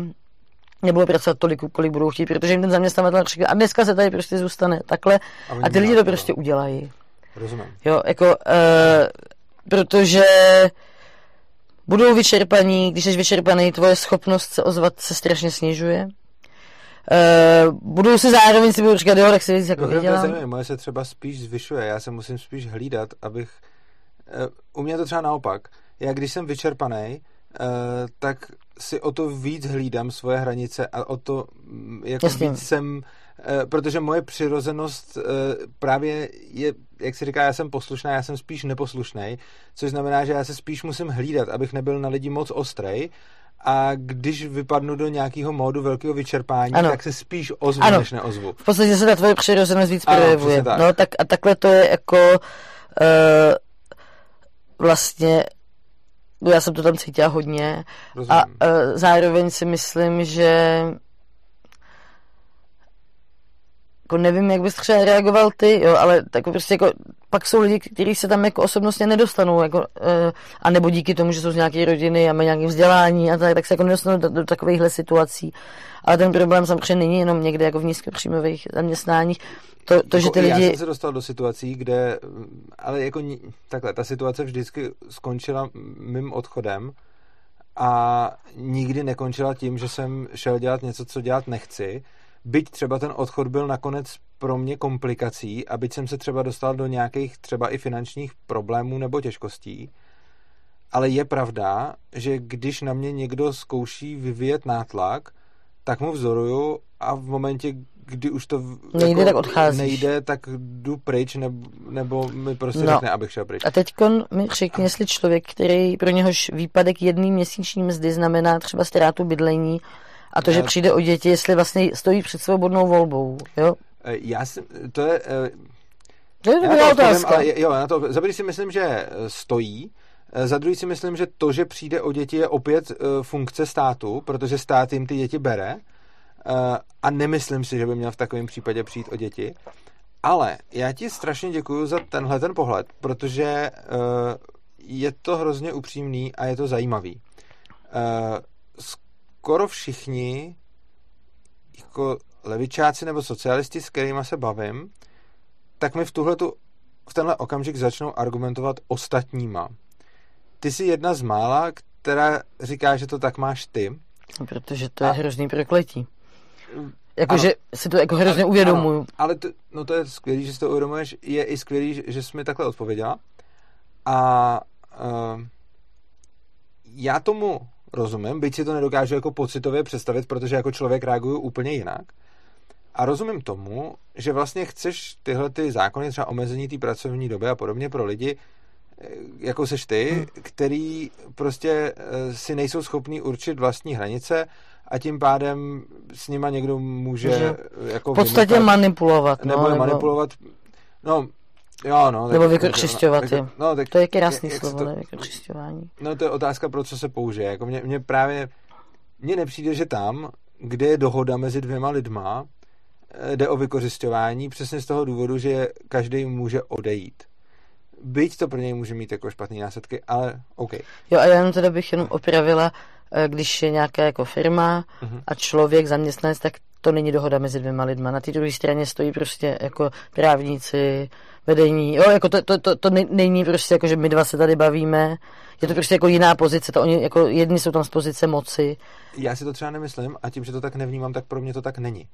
nebudou pracovat tolik, kolik budou chtít, protože jim ten zaměstnavatel říká, a dneska se tady prostě zůstane takhle a, a ty lidi to prostě udělají. Rozumím. Jo, jako, uh, protože budou vyčerpaní, když jsi vyčerpaný, tvoje schopnost se ozvat se strašně snižuje. Uh, budou se zároveň si budou říkat, jo, tak si víc jako vydělám. Moje se třeba spíš zvyšuje, já se musím spíš hlídat, abych, uh, u mě to třeba naopak, já když jsem vyčerpaný, uh, tak si o to víc hlídám svoje hranice a o to mm, jako Jasně. víc jsem Eh, protože moje přirozenost eh, právě je, jak se říká, já jsem poslušná, já jsem spíš neposlušný, což znamená, že já se spíš musím hlídat, abych nebyl na lidi moc ostrej, a když vypadnu do nějakého módu velkého vyčerpání, ano. tak se spíš ozvu, ano. než neozvu. V podstatě se ta tvoje přirozenost víc projevuje. Tak. No tak a takhle to je jako uh, vlastně já jsem to tam cítila hodně Rozumím. a uh, zároveň si myslím, že jako nevím, jak bys třeba reagoval ty, jo, ale tak prostě jako, pak jsou lidi, kteří se tam jako osobnostně nedostanou, jako, uh, a nebo díky tomu, že jsou z nějaké rodiny a mají nějaké vzdělání a tak, tak se jako nedostanou do, do takovýchhle situací. Ale ten problém samozřejmě není jenom někde jako v nízkopříjmových zaměstnáních. To, to že ty jako lidi... Já jsem se dostal do situací, kde, ale jako takhle, ta situace vždycky skončila mým odchodem a nikdy nekončila tím, že jsem šel dělat něco, co dělat nechci, byť třeba ten odchod byl nakonec pro mě komplikací a byť jsem se třeba dostal do nějakých třeba i finančních problémů nebo těžkostí, ale je pravda, že když na mě někdo zkouší vyvíjet nátlak, tak mu vzoruju a v momentě, kdy už to nejde, jako tak odcházíš. nejde, tak jdu pryč, nebo, nebo mi prostě no. řekne, abych šel pryč. A teď mi řekni, jestli člověk, který pro něhož výpadek jedný měsíční mzdy znamená třeba ztrátu bydlení, a to, že přijde o děti, jestli vlastně stojí před svobodnou volbou, jo? E, já si, to je... E, to je dobrá otázka. Ale jo, na to, za si myslím, že e, stojí, za druhý si myslím, že to, že přijde o děti, je opět funkce státu, protože stát jim ty děti bere a nemyslím si, že by měl v takovém případě přijít o děti. Ale já ti strašně děkuji za tenhle ten pohled, protože je to hrozně upřímný a je to zajímavý skoro všichni jako levičáci nebo socialisti, s kterými se bavím, tak mi v tuhletu, v tenhle okamžik začnou argumentovat ostatníma. Ty jsi jedna z mála, teda říká, že to tak máš ty. Protože to je a... hrozný prokletí. Jakože si to jako hrozně uvědomuju. Ano, ale to, no to je skvělý, že si to uvědomuješ. Je i skvělý, že jsi mi takhle odpověděla. A uh, já tomu rozumím, byť si to nedokážu jako pocitově představit, protože jako člověk reaguju úplně jinak. A rozumím tomu, že vlastně chceš tyhle ty zákony, třeba omezení té pracovní doby a podobně pro lidi, eh, jako seš ty, hmm. který prostě eh, si nejsou schopní určit vlastní hranice a tím pádem s nima někdo může, může jako v podstatě vymetat, manipulovat. No, nebo, nebo manipulovat. No, Jo, no. Nebo vykořišťovat je. No, tak, to je krásný jak, slovo, to, ne? No to je otázka, pro co se použije. Jako mě, mě právě, mně nepřijde, že tam, kde je dohoda mezi dvěma lidma, eh, jde o vykořišťování přesně z toho důvodu, že každý může odejít. Byť to pro něj může mít jako špatné následky, ale OK. Jo, a já jenom teda bych jenom opravila, eh, když je nějaká jako firma uh-huh. a člověk, zaměstnanec, tak to není dohoda mezi dvěma lidma. Na té druhé straně stojí prostě jako právníci, vedení, jo, jako to, to, to, to není prostě jako, že my dva se tady bavíme, je to prostě jako jiná pozice, to oni, jako jedni jsou tam z pozice moci. Já si to třeba nemyslím a tím, že to tak nevnímám, tak pro mě to tak není.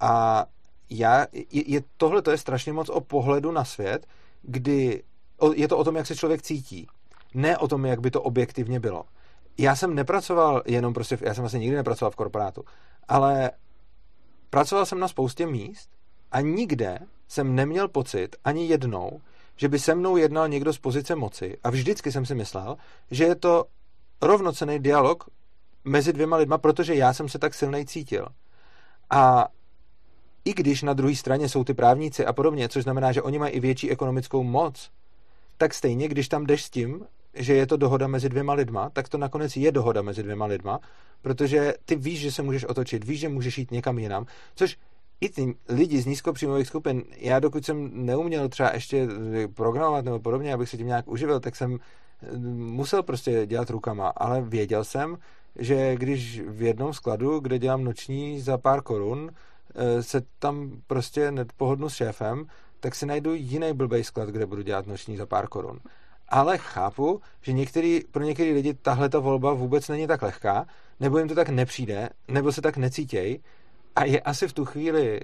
A já, je, je, tohle to je strašně moc o pohledu na svět, kdy o, je to o tom, jak se člověk cítí. Ne o tom, jak by to objektivně bylo. Já jsem nepracoval jenom prostě, já jsem vlastně nikdy nepracoval v korporátu, ale pracoval jsem na spoustě míst a nikde jsem neměl pocit ani jednou, že by se mnou jednal někdo z pozice moci a vždycky jsem si myslel, že je to rovnocený dialog mezi dvěma lidma, protože já jsem se tak silnej cítil. A i když na druhé straně jsou ty právníci a podobně, což znamená, že oni mají i větší ekonomickou moc, tak stejně, když tam jdeš s tím, že je to dohoda mezi dvěma lidma, tak to nakonec je dohoda mezi dvěma lidma, protože ty víš, že se můžeš otočit, víš, že můžeš jít někam jinam, což i ty lidi z nízkopříjmových skupin, já dokud jsem neuměl třeba ještě programovat nebo podobně, abych se tím nějak uživil, tak jsem eh, musel prostě dělat rukama, ale věděl jsem, že když v jednom skladu, kde dělám noční za pár korun, eh, se tam prostě nepohodnu s šéfem, tak si najdu jiný blbej sklad, kde budu dělat noční za pár korun. Ale chápu, že některý, pro některý lidi tahle ta volba vůbec není tak lehká, nebo jim to tak nepřijde, nebo se tak necítějí, a je asi v tu chvíli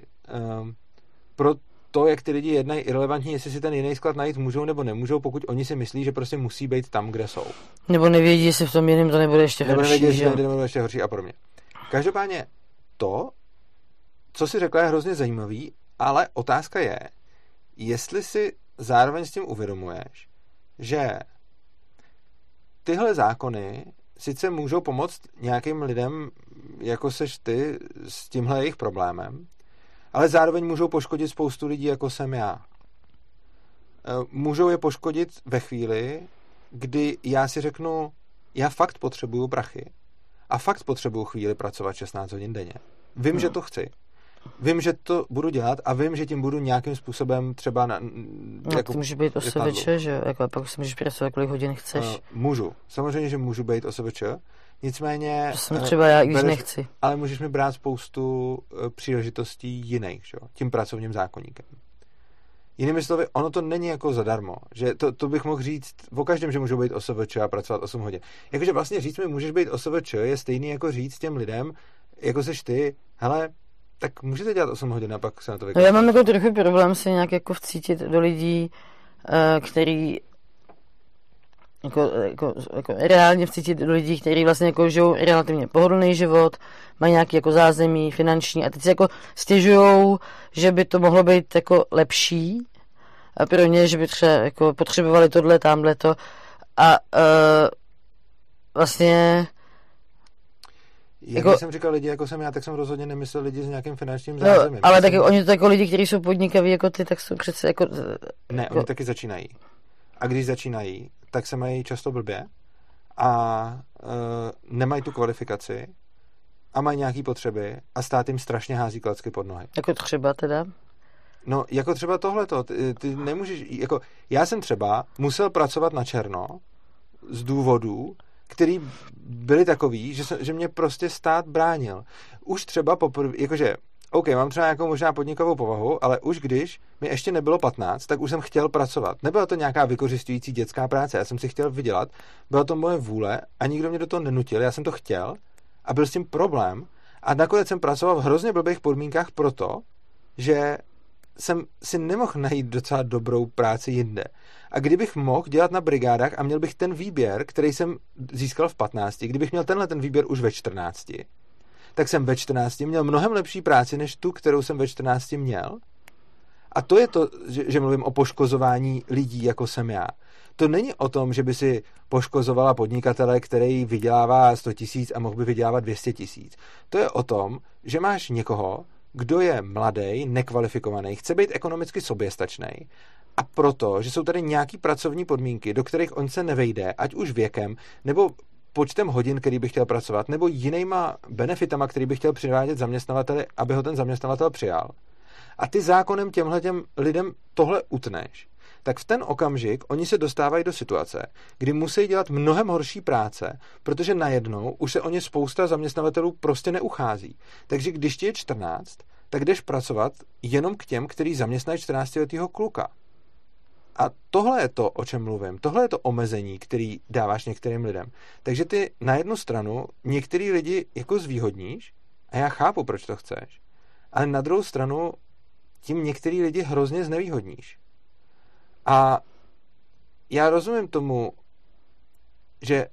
um, pro to, jak ty lidi jednají, irrelevantní, jestli si ten jiný sklad najít můžou nebo nemůžou, pokud oni si myslí, že prostě musí být tam, kde jsou. Nebo nevědí, jestli v tom jiném to nebude ještě nebo horší. Nebo nevědí, jestli to nebude ještě horší a podobně. Každopádně to, co si řekla, je hrozně zajímavý, ale otázka je, jestli si zároveň s tím uvědomuješ, že tyhle zákony sice můžou pomoct nějakým lidem, jako seš ty, s tímhle jejich problémem, ale zároveň můžou poškodit spoustu lidí, jako jsem já. E, můžou je poškodit ve chvíli, kdy já si řeknu, já fakt potřebuju prachy a fakt potřebuju chvíli pracovat 16 hodin denně. Vím, no. že to chci vím, že to budu dělat a vím, že tím budu nějakým způsobem třeba... Na, no, jako, to může být OSVČ, že Jako, pak si můžeš pracovat, kolik hodin chceš. Uh, můžu. Samozřejmě, že můžu být OSVČ. Nicméně... To jsem třeba já, když bereš, nechci. Ale můžeš mi brát spoustu uh, příležitostí jiných, že? tím pracovním zákonníkem. Jinými slovy, ono to není jako zadarmo. Že to, to bych mohl říct o každém, že můžu být OSVČ a pracovat 8 hodin. Jakože vlastně říct mi, můžeš být OSVČ, je stejný jako říct těm lidem, jako seš ty, hele, tak můžete dělat 8 hodin a pak se na to vykažete. No já mám jako trochu problém se nějak jako vcítit do lidí, eh, který jako, jako, jako reálně vcítit do lidí, kteří vlastně jako žijou relativně pohodlný život, mají nějaký jako zázemí finanční a teď se jako stěžují, že by to mohlo být jako lepší a pro ně, že by třeba jako potřebovali tohle, tamhle to a uh, vlastně jak jako, jsem říkal lidi, jako jsem já, tak jsem rozhodně nemyslel lidi s nějakým finančním no, zázemím. No, ale tak oni to jako lidi, kteří jsou podnikaví jako ty, tak jsou přece jako... Ne, jako... oni taky začínají. A když začínají, tak se mají často blbě a uh, nemají tu kvalifikaci a mají nějaké potřeby a stát jim strašně hází klacky pod nohy. Jako třeba teda? No, jako třeba tohleto, ty, ty nemůžeš, jako já jsem třeba musel pracovat na černo z důvodů, který byly takový, že, že mě prostě stát bránil. Už třeba poprvé, jakože OK, mám třeba nějakou možná podnikovou povahu, ale už když mi ještě nebylo 15, tak už jsem chtěl pracovat. Nebyla to nějaká vykořistující dětská práce, já jsem si chtěl vydělat, byla to moje vůle a nikdo mě do toho nenutil, já jsem to chtěl a byl s tím problém a nakonec jsem pracoval v hrozně blbých podmínkách proto, že jsem si nemohl najít docela dobrou práci jinde. A kdybych mohl dělat na brigádách a měl bych ten výběr, který jsem získal v 15, kdybych měl tenhle ten výběr už ve 14, tak jsem ve 14 měl mnohem lepší práci, než tu, kterou jsem ve 14 měl. A to je to, že, že mluvím o poškozování lidí, jako jsem já. To není o tom, že by si poškozovala podnikatele, který vydělává 100 tisíc a mohl by vydělávat 200 tisíc. To je o tom, že máš někoho, kdo je mladý, nekvalifikovaný, chce být ekonomicky soběstačný a proto, že jsou tady nějaký pracovní podmínky, do kterých on se nevejde, ať už věkem, nebo počtem hodin, který by chtěl pracovat, nebo jinýma benefitama, který by chtěl přivádět zaměstnavateli, aby ho ten zaměstnavatel přijal. A ty zákonem těmhle těm lidem tohle utneš, tak v ten okamžik oni se dostávají do situace, kdy musí dělat mnohem horší práce, protože najednou už se o ně spousta zaměstnavatelů prostě neuchází. Takže když ti je 14, tak jdeš pracovat jenom k těm, který zaměstnají 14-letého kluka. A tohle je to, o čem mluvím. Tohle je to omezení, který dáváš některým lidem. Takže ty na jednu stranu některý lidi jako zvýhodníš, a já chápu, proč to chceš, ale na druhou stranu tím některý lidi hrozně znevýhodníš. A já rozumím tomu, že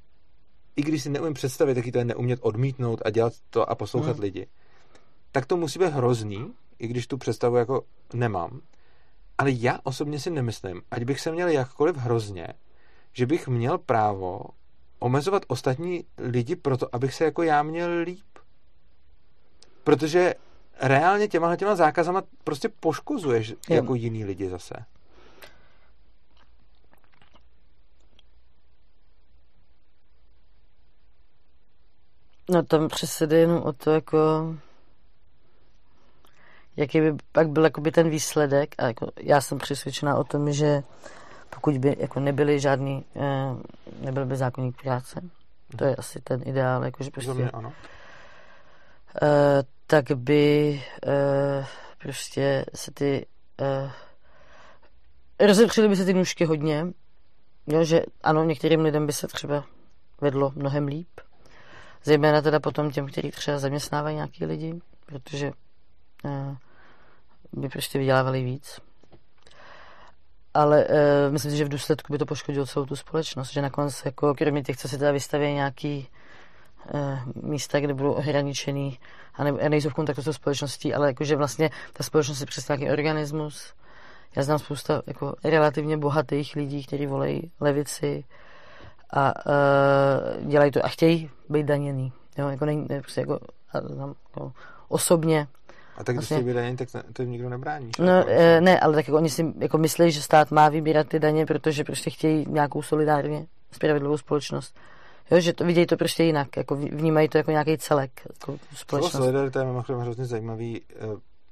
i když si neumím představit, jaký to je neumět odmítnout a dělat to a poslouchat hmm. lidi, tak to musí být hrozný, i když tu představu jako nemám. Ale já osobně si nemyslím, ať bych se měl jakkoliv hrozně, že bych měl právo omezovat ostatní lidi proto, abych se jako já měl líp. Protože reálně těma těma zákazama prostě poškozuješ je. jako jiný lidi zase. No tam přesně jde jenom o to, jako jaký by pak byl jakoby ten výsledek a jako já jsem přesvědčená o tom, že pokud by jako nebyly žádný, eh, nebyl by zákonník práce, to je asi ten ideál, jakože prostě, mě, ano. Eh, tak by eh, prostě se ty rozepřely by se ty nůžky hodně, jo, že ano, některým lidem by se třeba vedlo mnohem líp, zejména teda potom těm, kteří třeba zaměstnávají nějaký lidi, protože by prostě vydělávali víc. Ale uh, myslím si, že v důsledku by to poškodilo celou tu společnost, že nakonec jako kromě těch, co si teda vystaví nějaký uh, místa, kde budou ohraničený a, ne, a nejsou v kontaktu s společností, ale jakože vlastně ta společnost je přes nějaký organismus. Já znám spousta jako relativně bohatých lidí, kteří volají levici a uh, dělají to a chtějí být daněný. Jo, jako není, prostě jako, a, jako osobně a tak když vlastně... si daně, tak to jim nikdo nebrání. No, e, ne, ale tak jako oni si jako myslí, že stát má vybírat ty daně, protože prostě chtějí nějakou solidárně spravedlivou společnost. Jo, že to vidějí to prostě jinak, jako vnímají to jako nějaký celek. Jako společnost. Slovo solidarita je mimochodem hrozně zajímavý. Eh,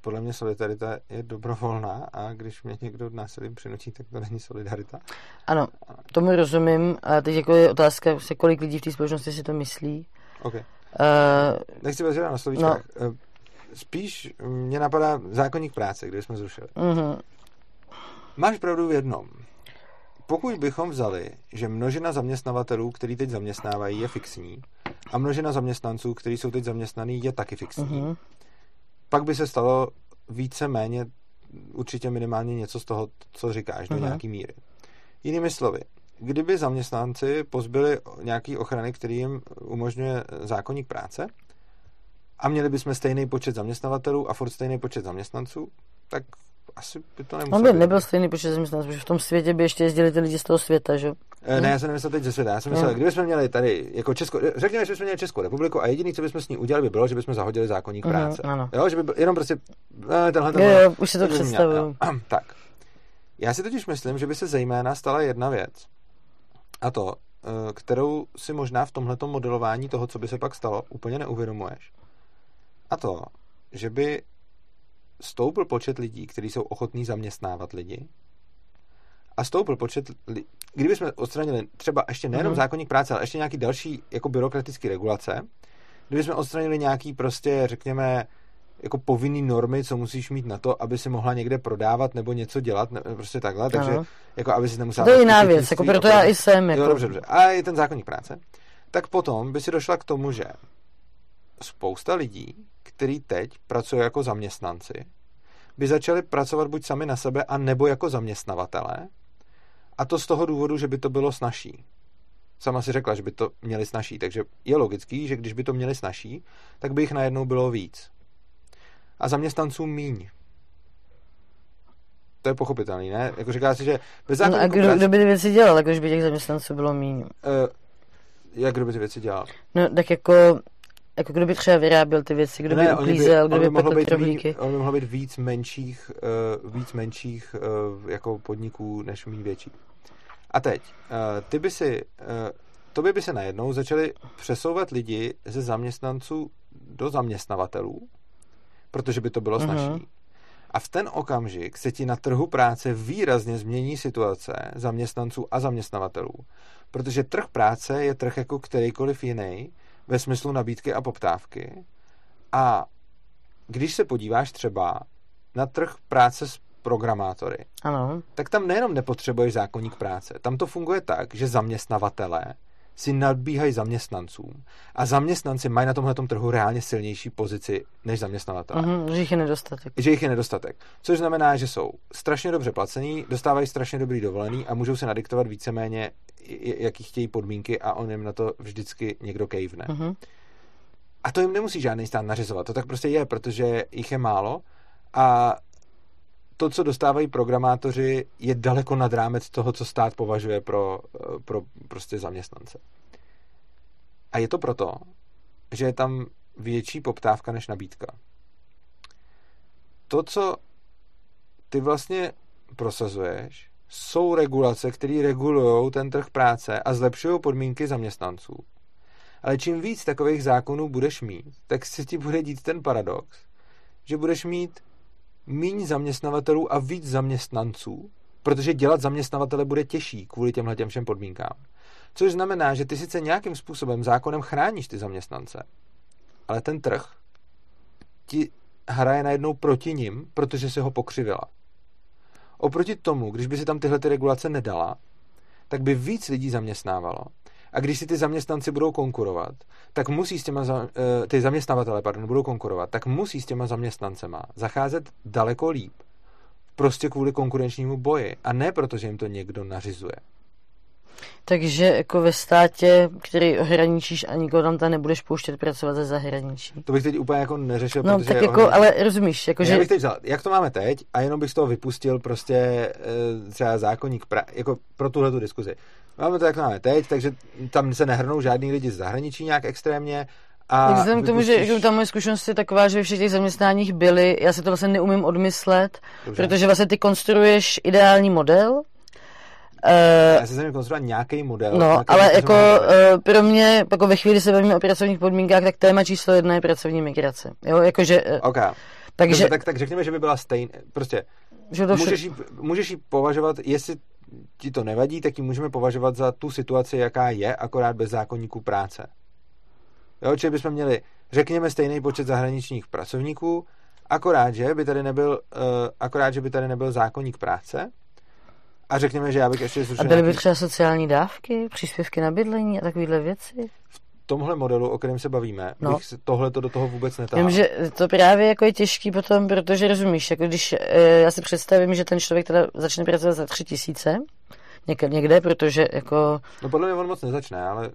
podle mě solidarita je dobrovolná a když mě někdo násilím přinutí, tak to není solidarita. Ano, tomu rozumím. A teď jako je otázka, kolik lidí v té společnosti si to myslí. Okay. Uh, Nechci vás na slovíčkách. No spíš mě napadá zákonník práce, kde jsme zrušili. Mm-hmm. Máš pravdu v jednom. Pokud bychom vzali, že množina zaměstnavatelů, který teď zaměstnávají, je fixní a množina zaměstnanců, kteří jsou teď zaměstnaný, je taky fixní, mm-hmm. pak by se stalo více méně určitě minimálně něco z toho, co říkáš, do mm-hmm. nějaký míry. Jinými slovy, kdyby zaměstnanci pozbyli nějaký ochrany, který jim umožňuje zákonník práce, a měli bychom stejný počet zaměstnavatelů a furt stejný počet zaměstnanců, tak asi by to nemuselo. On by nebyl stejný počet zaměstnanců, protože v tom světě by ještě jezdili ty lidi z toho světa, že? E, ne, já jsem nemyslel teď ze světa. Já jsem myslel, kdybychom měli tady jako Česko, řekněme, že bychom měli Českou republiku a jediný, co bychom s ní udělali, by bylo, že bychom zahodili zákonník práce. Ano. Jo, že by byl, jenom prostě ne, tenhle, tenhle, jo, jo, už si to představuju. Tak. Já si totiž myslím, že by se zejména stala jedna věc. A to, eh, kterou si možná v tomhletom modelování toho, co by se pak stalo, úplně neuvědomuješ. A to, že by stoupil počet lidí, kteří jsou ochotní zaměstnávat lidi, a stoupil počet, li- kdyby jsme odstranili třeba ještě nejenom mm-hmm. zákonník práce, ale ještě nějaký další jako byrokratický regulace, kdyby jsme odstranili nějaký prostě, řekněme, jako povinný normy, co musíš mít na to, aby si mohla někde prodávat nebo něco dělat, ne, prostě takhle, takže jako aby si nemusela... To je jiná věc, jako proto já i jsem. Jako, Jo, dobře, dobře. A je ten zákonník práce. Tak potom by si došla k tomu, že spousta lidí, který teď pracují jako zaměstnanci, by začali pracovat buď sami na sebe, a nebo jako zaměstnavatele. A to z toho důvodu, že by to bylo snažší. Sama si řekla, že by to měli snažší, takže je logický, že když by to měli snažší, tak by jich najednou bylo víc. A zaměstnanců míň. To je pochopitelný, ne? Jako říká si, že bez no a kdo, práce... kdo by ty věci dělal, jako když by těch zaměstnanců bylo méně? Uh, jak kdo by ty věci dělal? No tak jako, jako kdo by třeba vyráběl ty věci, kdo by oni uklízel, kdo by mohlo pekl být trhlíky. Víc, on by mohlo být víc menších, uh, víc menších uh, jako podniků, než mít větší. A teď, uh, ty by si, uh, to by by se najednou začali přesouvat lidi ze zaměstnanců do zaměstnavatelů, protože by to bylo Mhm. snažší. A v ten okamžik se ti na trhu práce výrazně změní situace zaměstnanců a zaměstnavatelů. Protože trh práce je trh jako kterýkoliv jiný ve smyslu nabídky a poptávky. A když se podíváš třeba na trh práce s programátory, Ano, tak tam nejenom nepotřebuješ zákonník práce, tam to funguje tak, že zaměstnavatelé si nadbíhají zaměstnancům a zaměstnanci mají na tomhle trhu reálně silnější pozici než zaměstnavatelé. uh-huh, že jich je nedostatek. Že jich je nedostatek. Což znamená, že jsou strašně dobře placení, dostávají strašně dobrý dovolený a můžou se nadiktovat víceméně, jaký chtějí podmínky a on jim na to vždycky někdo kejvne. Uh-huh. A to jim nemusí žádný stát nařizovat. To tak prostě je, protože jich je málo a to, co dostávají programátoři, je daleko nad rámec toho, co stát považuje pro, pro prostě zaměstnance. A je to proto, že je tam větší poptávka než nabídka. To, co ty vlastně prosazuješ, jsou regulace, které regulují ten trh práce a zlepšují podmínky zaměstnanců. Ale čím víc takových zákonů budeš mít, tak se ti bude dít ten paradox, že budeš mít míň zaměstnavatelů a víc zaměstnanců, protože dělat zaměstnavatele bude těžší kvůli těmhle těm všem podmínkám. Což znamená, že ty sice nějakým způsobem zákonem chráníš ty zaměstnance, ale ten trh ti hraje najednou proti ním, protože si ho pokřivila. Oproti tomu, když by si tam tyhle ty regulace nedala, tak by víc lidí zaměstnávalo. A když si ty zaměstnanci budou konkurovat, tak musí s těma, eh, ty zaměstnavatele, pardon, budou konkurovat, tak musí s těma zaměstnancema zacházet daleko líp. Prostě kvůli konkurenčnímu boji. A ne proto, že jim to někdo nařizuje. Takže jako ve státě, který ohraničíš a nikoho tam tam nebudeš pouštět pracovat ze zahraničí. To bych teď úplně jako neřešil, No protože tak jako, ohraničený. ale rozumíš, jako Já že... bych teď vzal, jak to máme teď, a jenom bych z toho vypustil prostě eh, třeba zákonník pra, jako pro tuhle tu diskuzi. Máme to, jak to máme teď, takže tam se nehrnou žádný lidi z zahraničí nějak extrémně. A Tak vzhledem k tomu, že jako ta moje zkušenost je taková, že ve všech těch zaměstnáních byly, já si to vlastně neumím odmyslet, Dobře. protože vlastně ty konstruuješ ideální model, eh, Já se snažím konstruovat nějaký model. No, nějaký ale model. jako uh, pro mě, jako ve chvíli, se bavíme o pracovních podmínkách, tak téma číslo jedna je pracovní migrace. Jo, jakože, uh, OK. takže, Dobře, tak, tak řekněme, že by byla stejná. Prostě že to vše, můžeš jí, můžeš jí považovat, jestli ti to nevadí, tak ji můžeme považovat za tu situaci, jaká je, akorát bez zákonníků práce. Jo, čili bychom měli, řekněme, stejný počet zahraničních pracovníků, akorát, že by tady nebyl, uh, akorát, že by tady nebyl zákonník práce, a řekněme, že já bych ještě a zrušil byly by třeba sociální dávky, příspěvky na bydlení a takovéhle věci. v tomhle modelu, o kterém se bavíme, No. bych tohle to do toho vůbec netáhl. Vím, že to právě jako je těžký potom, protože rozumíš, jako když eh, já si představím, že ten člověk teda začne pracovat za tři tisíce, někde, někde, protože jako, No podle mě on moc nezačne, ale...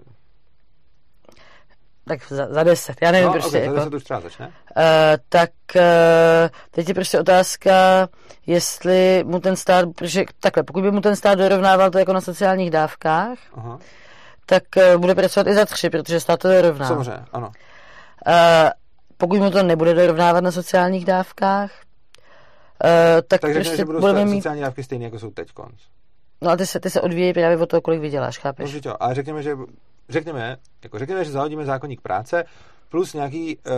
tak za, za deset, já nevím no, prostě, okay, jako, tady se to už třeba začne. Uh, tak uh, teď je prostě otázka, jestli mu ten stát, protože takhle, pokud by mu ten stát dorovnával to jako na sociálních dávkách, Aha. tak uh, bude pracovat i za tři, protože stát to dorovná. Samozřejmě, ano. Uh, pokud mu to nebude dorovnávat na sociálních dávkách, uh, tak, Tak prostě že budou budeme mít, sociální dávky stejné, jako jsou teď konc. no a ty se, ty se odvíjí právě od toho, kolik vyděláš, chápeš? jo, ale řekněme, že, řekněme, jako řekněme, že zahodíme zákonník práce plus nějaký uh,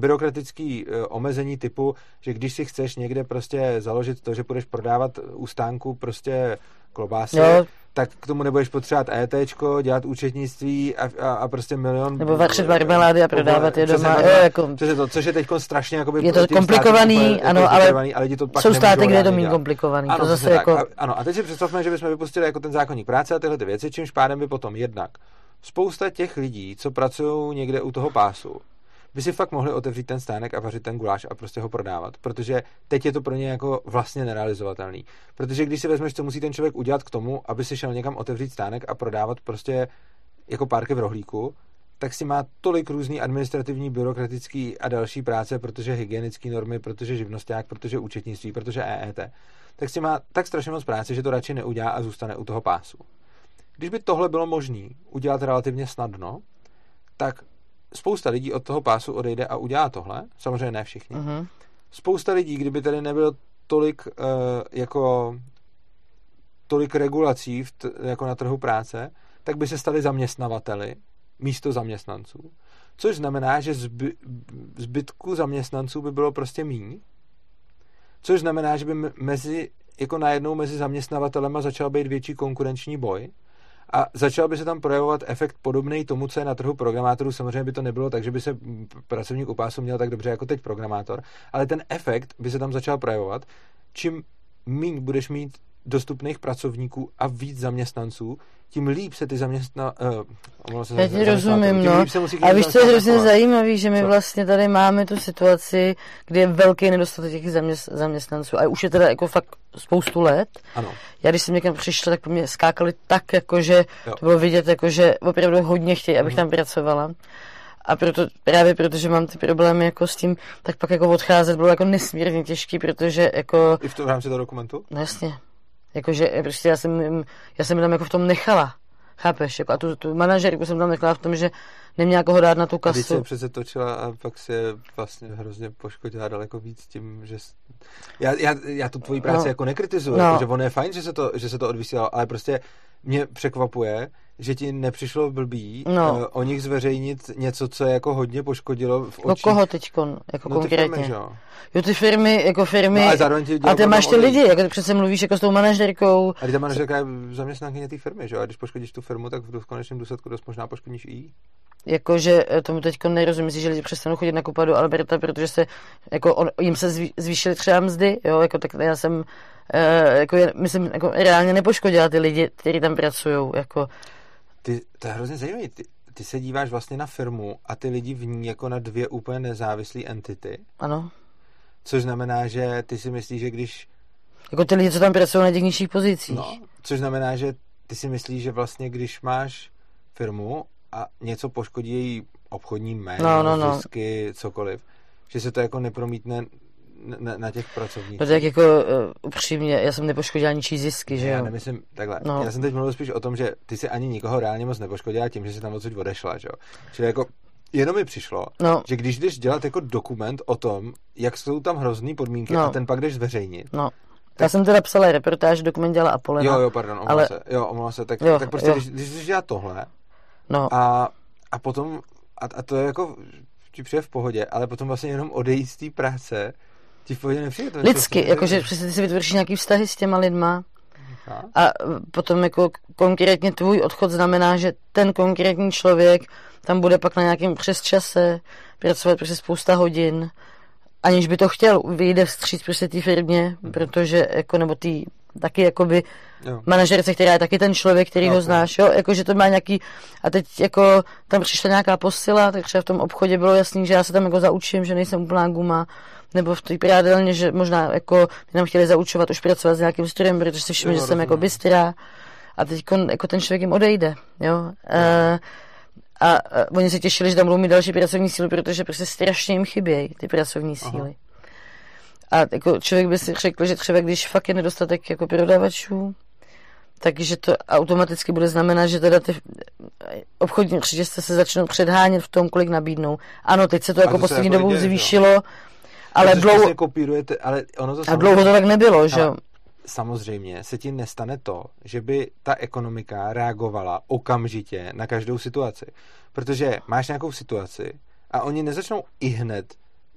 byrokratický uh, omezení typu, že když si chceš někde prostě založit to, že budeš prodávat u stánku prostě klobásy, Jo. tak k tomu nebudeš potřebovat ET, dělat účetnictví a, a, a prostě milion... Nebo vařit marmelády a prodávat je doma. Jo, jako, přesně to, což je teď strašně jakoby, Je to komplikovaný, úplně, ano, jako ale, ale lidi to pak jsou státy, kde je to méně komplikovaný. Ano, to zase jako... a, ano, a teď si představme, že bychom vypustili jako ten zákonník práce a tyhle ty věci, čímž pádem by potom jednak spousta těch lidí, co pracují někde u toho pásu, by si fakt mohli otevřít ten stánek a vařit ten guláš a prostě ho prodávat, protože teď je to pro ně jako vlastně nerealizovatelný. Protože když si vezmeš, co musí ten člověk udělat k tomu, aby si šel někam otevřít stánek a prodávat prostě jako párky v rohlíku, tak si má tolik různý administrativní, byrokratický a další práce, protože hygienické normy, protože živnosták, protože účetnictví, protože EET, tak si má tak strašně moc práce, že to radši neudělá a zůstane u toho pásu. Když by tohle bylo možné udělat relativně snadno, tak spousta lidí od toho pásu odejde a udělá tohle. Samozřejmě ne všichni. Uh-huh. Spousta lidí, kdyby tady nebylo tolik uh, jako tolik regulací v t- jako na trhu práce, tak by se stali zaměstnavateli místo zaměstnanců. Což znamená, že zby, zbytku zaměstnanců by bylo prostě míň. Což znamená, že by mezi, jako najednou mezi zaměstnavatelema začal být větší konkurenční boj a začal by se tam projevovat efekt podobný tomu, co je na trhu programátorů. Samozřejmě by to nebylo tak, že by se pracovník u pásu měl tak dobře jako teď programátor, ale ten efekt by se tam začal projevovat. Čím méně budeš mít dostupných pracovníků a víc zaměstnanců, tím líp se ty zaměstna... Uh, se Já ti rozumím, no. A víš, co je hrozně zajímavý, že my co? vlastně tady máme tu situaci, kdy je velký nedostatek těch zaměst, zaměstnanců a už je teda jako fakt spoustu let. Ano. Já když jsem někam přišla, tak po mě skákali tak, jako že jo. to bylo vidět, jako že opravdu hodně chtějí, abych mm. tam pracovala. A proto, právě protože mám ty problémy jako s tím, tak pak jako odcházet bylo jako nesmírně těžký, protože jako... I v, tom, v rámci toho dokumentu? No jasně. Jakože prostě já jsem, já jsem tam jako v tom nechala. Chápeš? Jako a tu, tu manažerku jsem tam nechala v tom, že neměla koho dát na tu kasu. Když se přece točila a pak se vlastně hrozně poškodila daleko víc tím, že... Já, já, já tu tvoji práci no. jako nekritizuju, no. že ono je fajn, že se to, že se to odvysílalo, ale prostě mě překvapuje, že ti nepřišlo blbý no. uh, o nich zveřejnit něco, co je jako hodně poškodilo v no očích. No koho teď jako no, konkrétně? Ty firmy, jo? jo, ty firmy, jako firmy. No, a, zároveň ti a ty máš ty lidi, jako přece mluvíš jako s tou manažerkou. A ty ta manažerka je zaměstnankyně té firmy, že jo? A když poškodíš tu firmu, tak v konečném důsledku dost možná poškodíš i Jakože eh, tomu teď nerozumím, že lidi přestanou chodit nakupovat do Alberta, protože se, jako on, jim se zvýšily třeba mzdy, jo, jako tak já jsem, uh, jako, myslím, jako reálně nepoškodila ty lidi, kteří tam pracují, jako. Ty, to je hrozně zajímavé. Ty, ty se díváš vlastně na firmu a ty lidi v ní jako na dvě úplně nezávislé entity. Ano. Což znamená, že ty si myslíš, že když... Jako ty lidi, co tam pracují na těch nižších pozicích. No, což znamená, že ty si myslíš, že vlastně když máš firmu a něco poškodí její obchodní jméno, no, no, no. zisky, cokoliv, že se to jako nepromítne na, na těch pracovnících. No tak jako uh, upřímně, já jsem nepoškodil ničí zisky, že jo? Já nemyslím, takhle, no. já jsem teď mluvil spíš o tom, že ty si ani nikoho reálně moc nepoškodila tím, že si tam odsud odešla, že jo? Čili jako jenom mi přišlo, no. že když jdeš dělat jako dokument o tom, jak jsou tam hrozný podmínky no. a ten pak jdeš zveřejnit, no. Tak... Já jsem teda psala reportáž, dokument dělala Apolena. Jo, jo, pardon, omlouvám ale... se. Jo, omlouvám se. Tak, jo, tak prostě, jo. když, když jdeš dělat tohle, no. a, a potom, a, a to je jako, ti přijde v pohodě, ale potom vlastně jenom odejít z té práce, ti v nepřijde to. Lidsky, jakože přesně ty si vytvoříš nějaký vztahy s těma lidma, a potom jako konkrétně tvůj odchod znamená, že ten konkrétní člověk tam bude pak na nějakém přesčase pracovat prostě spousta hodin, aniž by to chtěl, vyjde vstříc prostě té firmě, mhm. protože jako, nebo tý, taky jakoby jo. manažerce, která je taky ten člověk, který jo, ho znáš, jo, jakože to má nějaký, a teď jako tam přišla nějaká posila, tak třeba v tom obchodě bylo jasný, že já se tam jako zaučím, že nejsem úplná guma, nebo v té prádelně, že možná jako nám chtěli zaučovat už pracovat s nějakým strojem, protože si všimli, že jsem jako bystrá a teď jako ten člověk jim odejde, jo. jo. Uh, a, a oni se těšili, že tam budou mít další pracovní síly, protože prostě strašně jim chybějí ty pracovní síly. Aha. A jako člověk by si řekl, že třeba když fakt je nedostatek jako prodavačů, takže to automaticky bude znamenat, že teda ty obchodní řetězce se začnou předhánět v tom, kolik nabídnou. Ano, teď se to jako poslední jako dobou zvýšilo, ale dlouho... Kopírujete, ale ono to a dlouho to tak nebylo, že jo? samozřejmě se ti nestane to, že by ta ekonomika reagovala okamžitě na každou situaci. Protože máš nějakou situaci a oni nezačnou i hned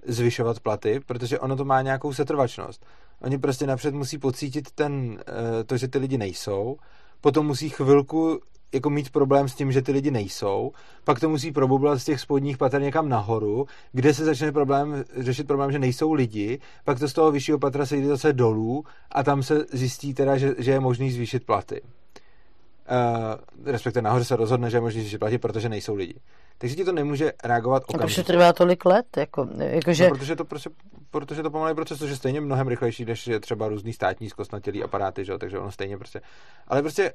zvyšovat platy, protože ono to má nějakou setrvačnost. Oni prostě napřed musí pocítit ten, eh, to, že ty lidi nejsou, potom musí chvilku jako mít problém s tím, že ty lidi nejsou, pak to musí probublat z těch spodních pater někam nahoru, kde se začne problém, řešit problém, že nejsou lidi, pak to z toho vyššího patra se jde zase dolů a tam se zjistí teda, že, že je možný zvýšit platy. Uh, respektive nahoře se rozhodne, že je možný zvýšit platy, protože nejsou lidi. Takže ti to nemůže reagovat okamžitě. Proč trvá tolik let? Jako, jako že... no, protože, to prostě, protože to pomalý proces, což je stejně mnohem rychlejší, než je třeba různý státní zkostnatělý aparáty, že? takže ono stejně prostě. Ale prostě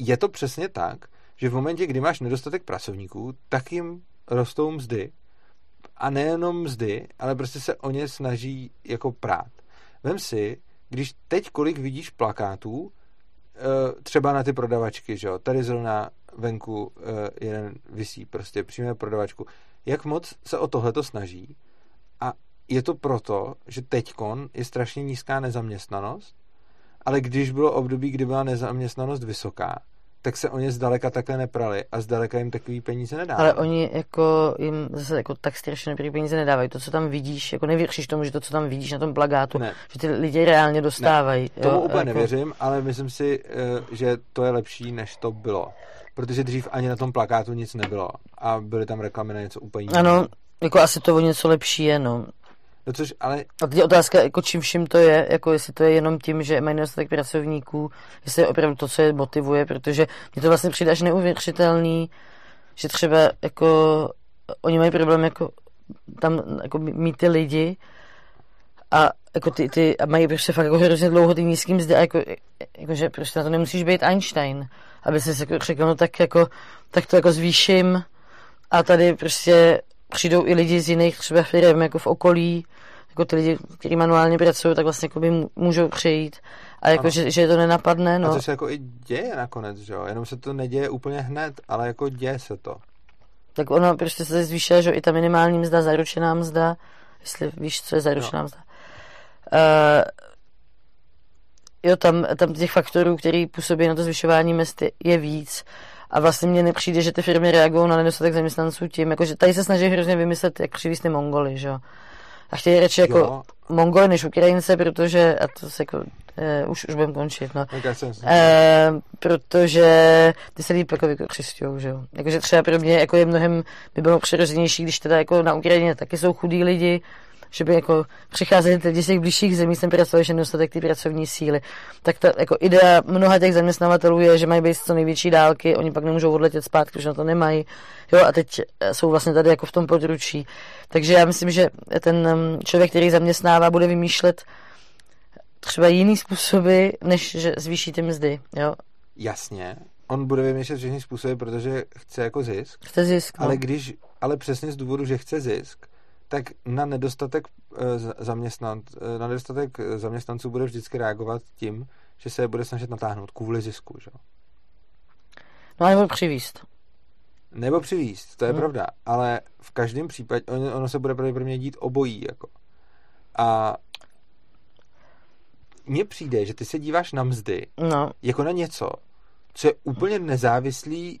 je to přesně tak, že v momentě, kdy máš nedostatek pracovníků, tak jim rostou mzdy. A nejenom mzdy, ale prostě se o ně snaží jako prát. Vem si, když teď kolik vidíš plakátů, eh, třeba na ty prodavačky, že jo, tady zrovna venku eh, jeden vysí, prostě přijme prodavačku. Jak moc se o tohleto snaží? A je to proto, že teďkon je strašně nízká nezaměstnanost, ale když bylo období, kdy byla nezaměstnanost vysoká, tak se o ně zdaleka takhle neprali a zdaleka jim takový peníze nedávají. Ale oni jako jim zase jako tak strašně dobrý peníze nedávají. To, co tam vidíš, jako nevěříš tomu, že to, co tam vidíš na tom plagátu, ne. že ty lidi reálně dostávají. Ne. Tomu jo, úplně jako... nevěřím, ale myslím si, eh, že to je lepší, než to bylo. Protože dřív ani na tom plakátu nic nebylo a byly tam reklamy na něco úplně jiného. Ano, jako asi to o něco lepší je, no. No což, ale... A teď je otázka, jako čím vším to je, jako jestli to je jenom tím, že mají nedostatek pracovníků, jestli je opravdu to, co je motivuje, protože mě to vlastně přijde až neuvěřitelný, že třeba jako oni mají problém jako tam jako mít ty lidi a jako ty, ty a mají prostě fakt jako hrozně dlouho ty nízký mzdy a jako, jako, že prostě na to nemusíš být Einstein, aby si jako řekl, no tak jako, tak to jako zvýším a tady prostě přijdou i lidi z jiných třeba firm jako v okolí, jako ty lidi, kteří manuálně pracují, tak vlastně jako by můžou přijít a jako, že, že to nenapadne. No. A to se jako i děje nakonec, že jo? Jenom se to neděje úplně hned, ale jako děje se to. Tak ono prostě se zvýšila, že i ta minimální mzda, zaručená mzda, jestli víš, co je zaručená no. mzda. Uh, jo, tam, tam těch faktorů, který působí na to zvyšování mzdy, je víc. A vlastně mně nepřijde, že ty firmy reagují na nedostatek zaměstnanců tím, jako, že tady se snaží hrozně vymyslet, jak přivízt ty Mongoly, že jo. A chtějí radši jako jo. Mongoly než Ukrajince, protože, a to se jako, eh, už, už budeme končit, no. Eh, protože ty se líp jako vykřistujou, že jo. Jakože třeba pro mě jako je mnohem, by bylo přirozenější, když teda jako na Ukrajině taky jsou chudí lidi, že by jako přicházeli lidi z těch blížších zemí, jsem pracoval, že nedostatek ty pracovní síly. Tak ta jako idea mnoha těch zaměstnavatelů je, že mají být co největší dálky, oni pak nemůžou odletět zpátky, protože na to nemají. Jo, a teď jsou vlastně tady jako v tom područí. Takže já myslím, že ten um, člověk, který zaměstnává, bude vymýšlet třeba jiný způsoby, než že zvýší ty mzdy. Jo? Jasně, on bude vymýšlet všechny způsoby, protože chce jako zisk. Chce zisk, no. Ale když, ale přesně z důvodu, že chce zisk, tak na nedostatek, eh, zaměstnanc, eh, na nedostatek zaměstnanců bude vždycky reagovat tím, že se je bude snažit natáhnout kvůli zisku. Že? No nebo přivíst. Nebo přivíst, to je hmm. pravda, ale v každém případě ono, ono se bude pravděpodobně dít obojí. Jako. A mně přijde, že ty se díváš na mzdy no. jako na něco, co je úplně nezávislý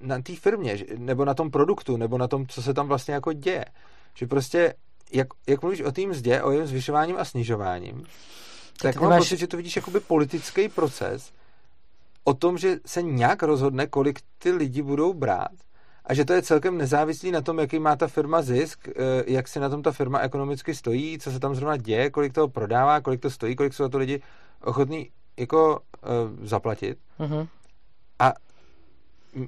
na té firmě, nebo na tom produktu, nebo na tom, co se tam vlastně jako děje. Že prostě, jak, jak mluvíš o tým mzdě, o jejím zvyšováním a snižováním, tak, tak mám máš... pocit, že to vidíš jakoby politický proces o tom, že se nějak rozhodne, kolik ty lidi budou brát a že to je celkem nezávislý na tom, jaký má ta firma zisk, eh, jak si na tom ta firma ekonomicky stojí, co se tam zrovna děje, kolik toho prodává, kolik to stojí, kolik jsou to lidi ochotní jako uh, zaplatit. Uh-huh. A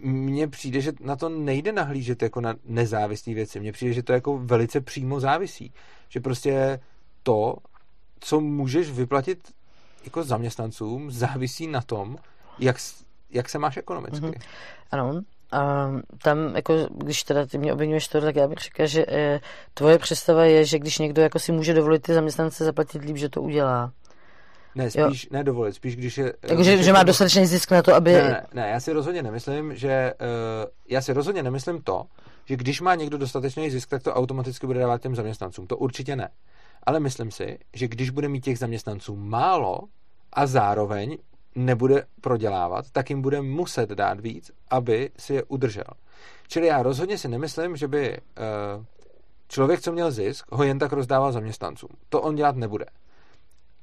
mně přijde, že na to nejde nahlížet jako na nezávislé věci. Mně přijde, že to jako velice přímo závisí. Že prostě to, co můžeš vyplatit jako zaměstnancům, závisí na tom, jak, jak se máš ekonomicky. Mm-hmm. Ano, a tam, jako, když teda ty mě obvinuješ to, tak já bych řekla, že e, tvoje představa je, že když někdo jako si může dovolit ty zaměstnance zaplatit líp, že to udělá. Ne, spíš jo. nedovolit, spíš když je... Takže, že má dostatečný zisk na to, aby... Ne, ne, ne, já si rozhodně nemyslím, že... Uh, já si rozhodně nemyslím to, že když má někdo dostatečný zisk, tak to automaticky bude dávat těm zaměstnancům. To určitě ne. Ale myslím si, že když bude mít těch zaměstnanců málo a zároveň nebude prodělávat, tak jim bude muset dát víc, aby si je udržel. Čili já rozhodně si nemyslím, že by uh, člověk, co měl zisk, ho jen tak rozdával zaměstnancům. To on dělat nebude.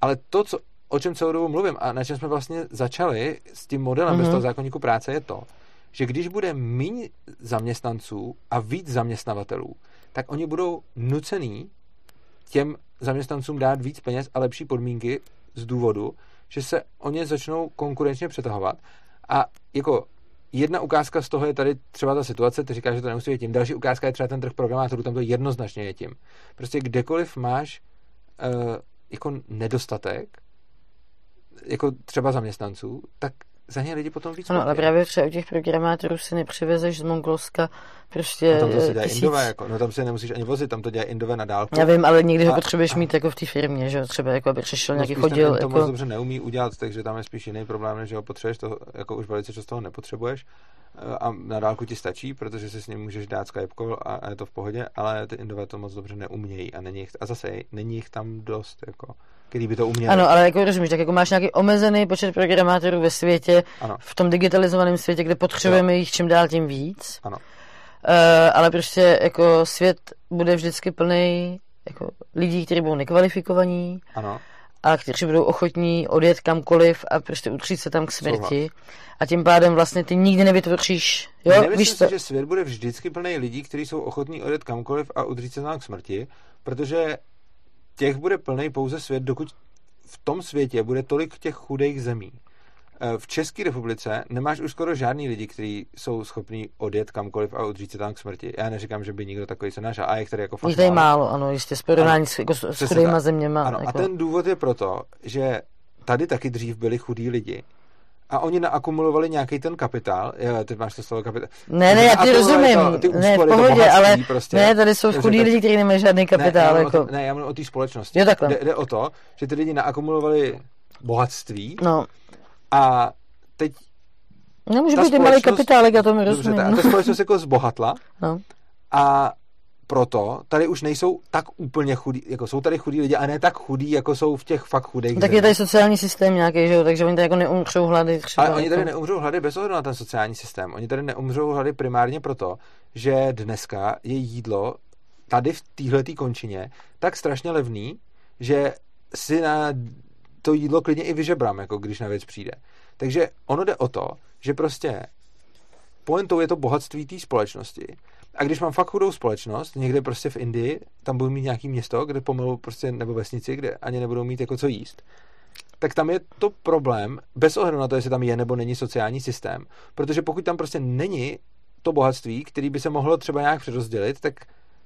Ale to, co o čem celou dobu mluvím a na čem jsme vlastně začali s tím modelem mm-hmm. bez toho zákonníku práce je to, že když bude méně zaměstnanců a víc zaměstnavatelů, tak oni budou nucený těm zaměstnancům dát víc peněz a lepší podmínky z důvodu, že se o ně začnou konkurenčně přetahovat. A jako jedna ukázka z toho je tady třeba ta situace, ty říkáš, že to nemusí být tím. Další ukázka je třeba ten trh programátorů, tam to jednoznačně je tím. Prostě kdekoliv máš uh, jako nedostatek, jako třeba zaměstnanců, tak za ně lidi potom víc Ano, ale právě třeba u těch programátorů si nepřivezeš z Mongolska prostě no tam to se dělá tisíc... indové, jako, no tam se nemusíš ani vozit, tam to dělá indové na dálku. Já vím, ale někdy a, ho potřebuješ a, mít jako v té firmě, že třeba jako aby přišel no, nějaký chodil. Ten to jako... moc dobře neumí udělat, takže tam je spíš jiný problém, než ho potřebuješ, to jako už velice často ho nepotřebuješ a na dálku ti stačí, protože si s ním můžeš dát Skype call a je to v pohodě, ale ty indové to moc dobře neumějí a není jich, a zase není jich tam dost, jako který by to uměli. Ano, ale jako rozumíš, tak jako máš nějaký omezený počet programátorů ve světě, ano. v tom digitalizovaném světě, kde potřebujeme jo. jich čím dál tím víc. Ano. Uh, ale prostě jako svět bude vždycky plný jako lidí, kteří budou nekvalifikovaní. Ano a kteří budou ochotní odjet kamkoliv a prostě utřít se tam k smrti. A tím pádem vlastně ty nikdy nevytvoříš. Jo? Nemyslím Víš si, že svět bude vždycky plný lidí, kteří jsou ochotní odjet kamkoliv a udřít se tam k smrti, protože těch bude plný pouze svět, dokud v tom světě bude tolik těch chudých zemí. Eh, v České republice nemáš už skoro žádný lidi, kteří jsou schopní odjet kamkoliv a udřít se tam k smrti. Já neříkám, že by nikdo takový se našel, a je který jako fakt málo. málo, ano, jistě, s porovnání s, jako, s chudýma zeměma. Ano, jako... a ten důvod je proto, že tady taky dřív byli chudí lidi a oni naakumulovali nějaký ten kapitál. Jo, ty máš to slovo kapitál. Ne, ne, já ti rozumím. To, ty úspory, ne, v pohodě, ale prostě, ne, tady jsou chudí lidi, kteří nemají žádný kapitál. Ne, já jako... ne, já mluvím o té společnosti. Jo, takhle. Jde, jde, o to, že ty lidi naakumulovali bohatství no. a teď Nemůže být malý kapitálek, já tomu rozumím. Dobře, ta, ta společnost jako zbohatla no. a proto tady už nejsou tak úplně chudí, jako jsou tady chudí lidi a ne tak chudí, jako jsou v těch fakt chudých. Tak je tady sociální systém nějaký, že jo, takže oni tady jako neumřou hlady. Třeba Ale oni tady jako... neumřou hlady bez ohledu na ten sociální systém. Oni tady neumřou hlady primárně proto, že dneska je jídlo tady v téhle končině tak strašně levný, že si na to jídlo klidně i vyžebrám, jako když na věc přijde. Takže ono jde o to, že prostě pointou je to bohatství té společnosti. A když mám fakt chudou společnost, někde prostě v Indii, tam budu mít nějaký město, kde pomalu prostě, nebo vesnici, kde ani nebudou mít jako co jíst, tak tam je to problém, bez ohledu na to, jestli tam je nebo není sociální systém. Protože pokud tam prostě není to bohatství, který by se mohlo třeba nějak přerozdělit, tak,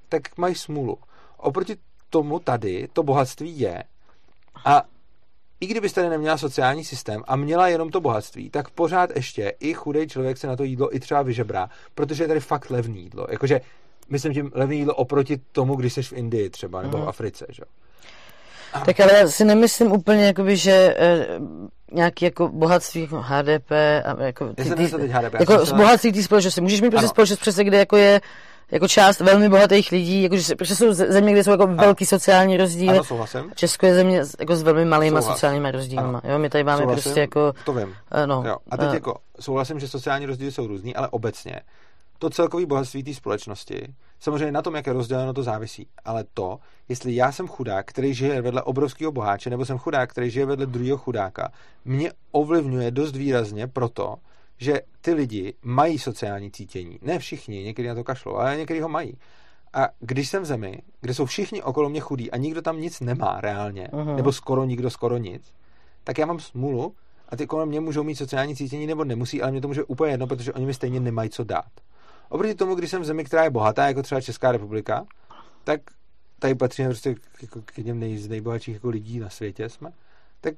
tak mají smůlu. Oproti tomu tady to bohatství je a i kdybyste tady neměla sociální systém a měla jenom to bohatství, tak pořád ještě i chudý člověk se na to jídlo i třeba vyžebrá, protože je tady fakt levný jídlo. Jakože, myslím tím levný jídlo oproti tomu, když jsi v Indii třeba, nebo mm. v mhm. Africe, že? Tak ale já si nemyslím úplně, jakoby, že e, nějaký jako bohatství jako HDP a jako, ty, ty, HDP, jako z bohatství té společnosti. Můžeš mít prostě společnost přece, kde jako je jako část velmi bohatých lidí, jakože protože jsou země, kde jsou jako velký sociální rozdíly. Ano, souhlasím. Česko je země jako s velmi malýma Souhlas. sociálními rozdíly. Jo, my tady máme souhlasím, prostě jako... To vím. Uh, no, jo. A teď uh, jako souhlasím, že sociální rozdíly jsou různý, ale obecně to celkový bohatství té společnosti, samozřejmě na tom, jak je rozděleno, to závisí. Ale to, jestli já jsem chudák, který žije vedle obrovského boháče, nebo jsem chudák, který žije vedle druhého chudáka, mě ovlivňuje dost výrazně proto, že ty lidi mají sociální cítění. Ne všichni, někdy na to kašlou, ale někdy ho mají. A když jsem v zemi, kde jsou všichni okolo mě chudí a nikdo tam nic nemá reálně, uh-huh. nebo skoro nikdo, skoro nic, tak já mám smůlu a ty kolem mě můžou mít sociální cítění nebo nemusí, ale mě to může úplně jedno, protože oni mi stejně nemají co dát. Oproti tomu, když jsem v zemi, která je bohatá, jako třeba Česká republika, tak tady patříme prostě jako k jedním nej, z nejbohatších jako lidí na světě jsme, tak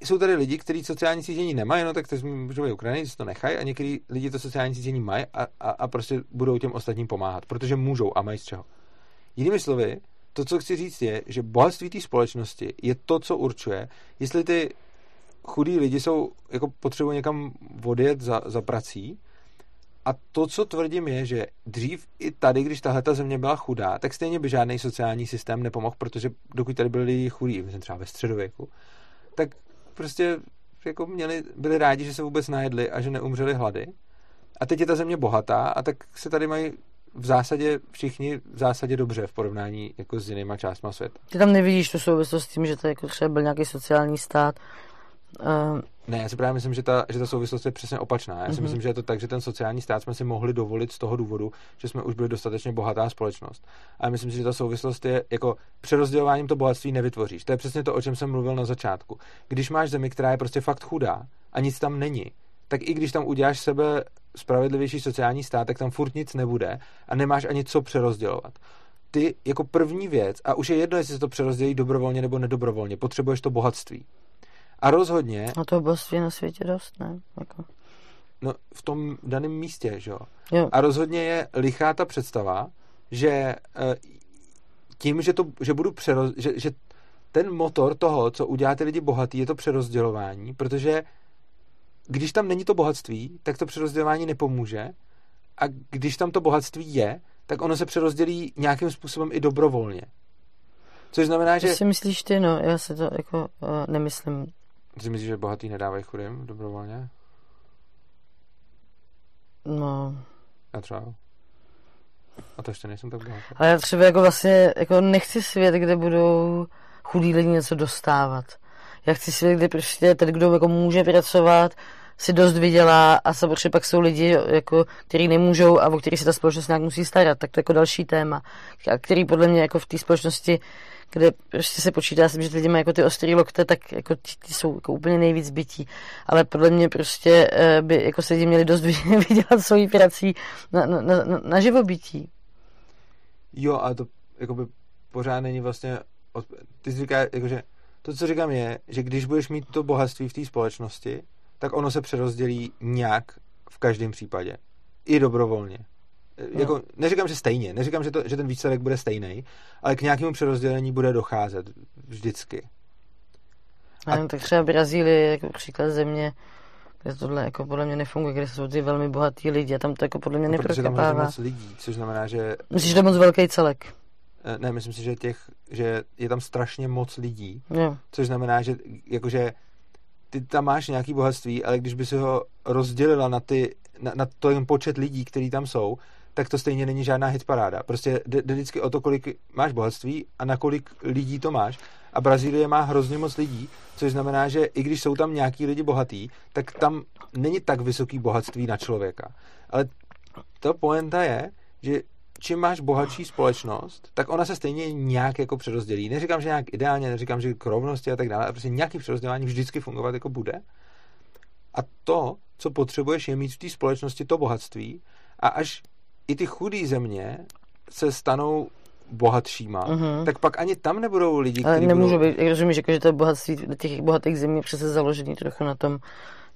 jsou tady lidi, kteří sociální cítění nemají, no tak to můžou být Ukrajiny, to nechají a někteří lidi to sociální cítění mají a, a, a prostě budou těm ostatním pomáhat, protože můžou a mají z čeho. Jinými slovy, to, co chci říct, je, že bohatství té společnosti je to, co určuje, jestli ty chudí lidi jsou, jako potřebují někam odjet za, za prací, a to, co tvrdím, je, že dřív i tady, když tahle ta země byla chudá, tak stejně by žádný sociální systém nepomohl, protože dokud tady byli lidi chudí, myslím třeba ve středověku, tak prostě jako měli, byli rádi, že se vůbec najedli a že neumřeli hlady. A teď je ta země bohatá a tak se tady mají v zásadě všichni v zásadě dobře v porovnání jako s jinýma částma světa. Ty tam nevidíš tu souvislost s tím, že to jako třeba byl nějaký sociální stát Uh, ne, já si právě myslím, že ta, že ta souvislost je přesně opačná. Já si mm-hmm. myslím, že je to tak, že ten sociální stát jsme si mohli dovolit z toho důvodu, že jsme už byli dostatečně bohatá společnost. A myslím si, že ta souvislost je jako přerozdělováním to bohatství nevytvoříš. To je přesně to, o čem jsem mluvil na začátku. Když máš zemi, která je prostě fakt chudá a nic tam není, tak i když tam uděláš sebe spravedlivější sociální stát, tak tam furt nic nebude a nemáš ani co přerozdělovat. Ty jako první věc, a už je jedno, jestli se to přerozdělí dobrovolně nebo nedobrovolně, potřebuješ to bohatství. A rozhodně... A to bohatství na světě dost, ne? Jako... No, v tom daném místě, že jo? jo. A rozhodně je lichá ta představa, že eh, tím, že, to, že budu přeroz, že, že ten motor toho, co udělá ty lidi bohatý, je to přerozdělování, protože když tam není to bohatství, tak to přerozdělování nepomůže a když tam to bohatství je, tak ono se přerozdělí nějakým způsobem i dobrovolně. Což znamená, že... To si myslíš ty, no, já se to jako uh, nemyslím. Ty si myslíš, že bohatý nedávají chudým dobrovolně? No. Já třeba. A to ještě nejsem tak bohatý. Ale já třeba jako vlastně jako nechci svět, kde budou chudí lidi něco dostávat. Já chci svět, kde prostě ten, kdo jako může pracovat, si dost vydělá a samozřejmě pak jsou lidi, jako, kteří nemůžou a o kterých se ta společnost nějak musí starat, tak to je jako další téma, a který podle mě jako v té společnosti, kde prostě se počítá, že ty lidi mají jako ty ostrý lokte, tak jako ty, ty jsou jako úplně nejvíc bytí, ale podle mě prostě eh, by jako se lidi měli dost [laughs] vydělat svojí prací na, na, na, na živobytí. Jo, a to jako by pořád není vlastně, ty jsi říká, jakože to, co říkám je, že když budeš mít to bohatství v té společnosti, tak ono se přerozdělí nějak v každém případě. I dobrovolně. No. Jako, neříkám, že stejně, neříkám, že, to, že ten výsledek bude stejný, ale k nějakému přerozdělení bude docházet vždycky. A... tak třeba Brazílie je jako příklad země, kde tohle jako podle mě nefunguje, kde jsou ty velmi bohatí lidi a tam to jako podle mě no, Protože tam je moc lidí, což znamená, že... Myslíš, že to je moc velký celek? Eh, ne, myslím si, že, těch, že je tam strašně moc lidí, jo. což znamená, že jakože ty tam máš nějaký bohatství, ale když by si ho rozdělila na, ty, na, na ten počet lidí, kteří tam jsou, tak to stejně není žádná hitparáda. Prostě jde, jde vždycky o to, kolik máš bohatství a na kolik lidí to máš. A Brazílie má hrozně moc lidí, což znamená, že i když jsou tam nějaký lidi bohatý, tak tam není tak vysoký bohatství na člověka. Ale ta poenta je, že čím máš bohatší společnost, tak ona se stejně nějak jako přerozdělí. Neříkám, že nějak ideálně, neříkám, že k rovnosti a tak dále, ale prostě nějaký přerozdělání vždycky fungovat jako bude. A to, co potřebuješ, je mít v té společnosti to bohatství a až i ty chudé země se stanou bohatšíma, uh-huh. tak pak ani tam nebudou lidi, kteří Ale nemůžu budou... být, rozumíš, jako, že to bohatství těch bohatých zemí je přece založený trochu na tom,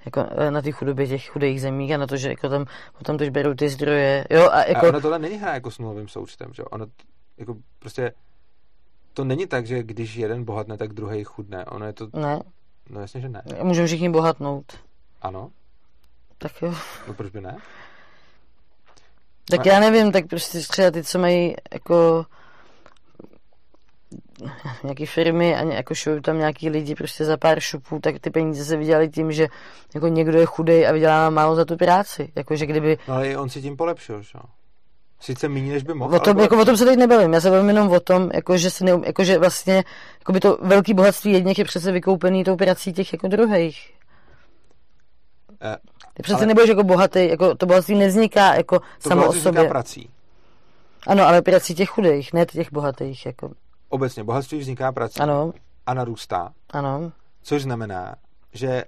jako eh, na té chudobě těch chudých zemí a na to, že jako tam potom tož berou ty zdroje. Jo, a, jako... a ono tohle není hra jako s nulovým součtem, že ono jako prostě to není tak, že když jeden bohatne, tak druhý chudne. Ono je to... Ne. No jasně, že ne. Můžeme všichni bohatnout. Ano. Tak jo. No proč by ne? Tak já nevím, tak prostě třeba ty, co mají jako nějaký firmy a jako šují tam nějaký lidi prostě za pár šupů, tak ty peníze se vydělaly tím, že jako někdo je chudej a vydělá málo za tu práci. Jako, že kdyby... No ale on si tím polepšil, že? Sice méně, než by mohl. O tom, jako, o tom se teď nebavím. Já se bavím jenom o tom, jako, že, si neum, jako, že vlastně jako by to velký bohatství jedněch je přece vykoupený tou prací těch jako druhých. Eh, přece ale... nebudeš jako bohatý, jako to bohatství nevzniká jako to samo o sobě. prací. Ano, ale prací těch chudých, ne těch bohatých. Jako obecně bohatství vzniká prací ano. a narůstá. Ano. Což znamená, že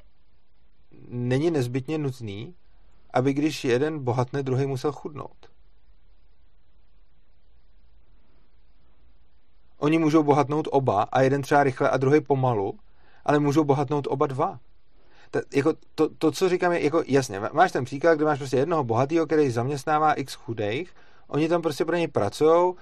není nezbytně nutný, aby když jeden bohatne, druhý musel chudnout. Oni můžou bohatnout oba a jeden třeba rychle a druhý pomalu, ale můžou bohatnout oba dva. Ta, jako to, to, co říkám, je jako jasně, máš ten příklad, kde máš prostě jednoho bohatého, který zaměstnává x chudých, oni tam prostě pro něj pracují,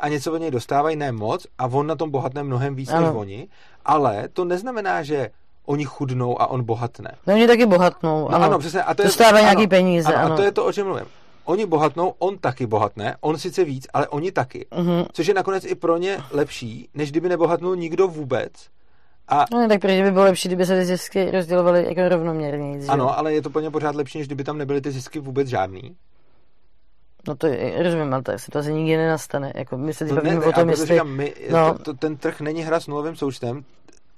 a něco od něj dostávají ne moc a on na tom bohatne mnohem víc ano. než oni, ale to neznamená, že oni chudnou a on bohatne. No oni taky bohatnou, no, ano. ano přesně. A to Dostávají nějaký peníze, ano, ano. A to je to, o čem mluvím. Oni bohatnou, on taky bohatne, on sice víc, ale oni taky. Uh-huh. Což je nakonec i pro ně lepší, než kdyby nebohatnul nikdo vůbec. A... No, tak protože by bylo lepší, kdyby se ty zisky rozdělovaly jako rovnoměrně. Ano, ale je to plně pořád lepší, než kdyby tam nebyly ty zisky vůbec žádný. No to je, rozumím, ale ta situace nikdy nenastane. Jako my se no bavíme ne, o tom, jestli... Říkám, my, no. to, to, ten trh není hra s nulovým součtem.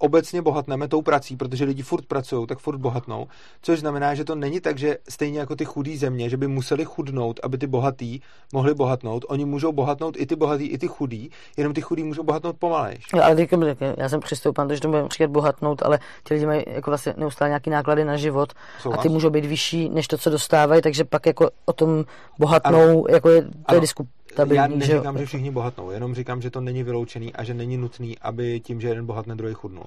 Obecně bohatneme tou prací, protože lidi furt pracují, tak furt bohatnou, což znamená, že to není tak, že stejně jako ty chudí země, že by museli chudnout, aby ty bohatý mohli bohatnout. Oni můžou bohatnout i ty bohatý, i ty chudí, jenom ty chudí můžou bohatnout pomalejš. No, ale teďka, já jsem přistoupil, že to bude příklad bohatnout, ale ti lidi mají jako vlastně neustále nějaký náklady na život Souhlas. a ty můžou být vyšší než to, co dostávají, takže pak jako o tom bohatnou, ano. jako je, to ano. je diskutabilní. Já neříkám, že, že všichni bohatnou, jenom říkám, že to není vyloučený a že není nutný, aby tím, že jeden bohatne, druhý chudnul.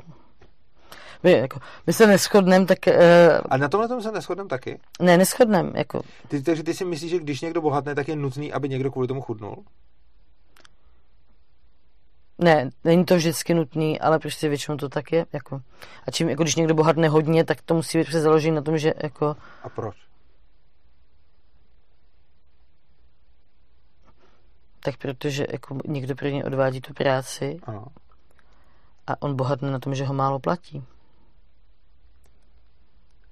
My, jako, my se neschodneme, tak... Uh... A na tomhle tom se neschodneme taky? Ne, neschodneme, jako... Ty, takže ty si myslíš, že když někdo bohatne, tak je nutný, aby někdo kvůli tomu chudnul? Ne, není to vždycky nutný, ale prostě většinou to tak je. Jako. A čím, jako když někdo bohatne hodně, tak to musí být založený na tom, že jako... A proč? Tak protože jako někdo pro ně odvádí tu práci ano. a on bohatne na tom, že ho málo platí.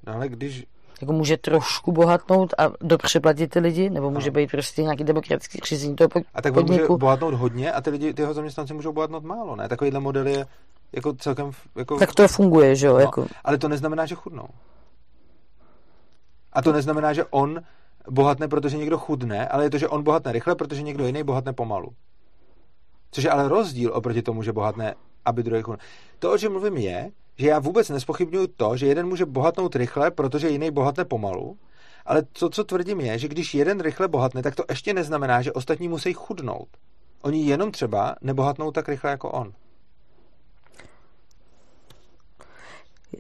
No ale když... Jako může trošku bohatnout a dopřeplatit ty lidi, nebo může ano. být prostě nějaký demokratický řízení toho A tak on může bohatnout hodně a ty lidi, ty jeho zaměstnanci můžou bohatnout málo, ne? Takovýhle model je jako celkem... Jako... Tak to funguje, že jo? No, jako... Ale to neznamená, že chudnou. A to neznamená, že on bohatne, protože někdo chudne, ale je to, že on bohatne rychle, protože někdo jiný bohatne pomalu. Což je ale rozdíl oproti tomu, že bohatne, aby druhý chudne. To, o čem mluvím, je, že já vůbec nespochybnuju to, že jeden může bohatnout rychle, protože jiný bohatne pomalu, ale to, co tvrdím, je, že když jeden rychle bohatne, tak to ještě neznamená, že ostatní musí chudnout. Oni jenom třeba nebohatnou tak rychle jako on.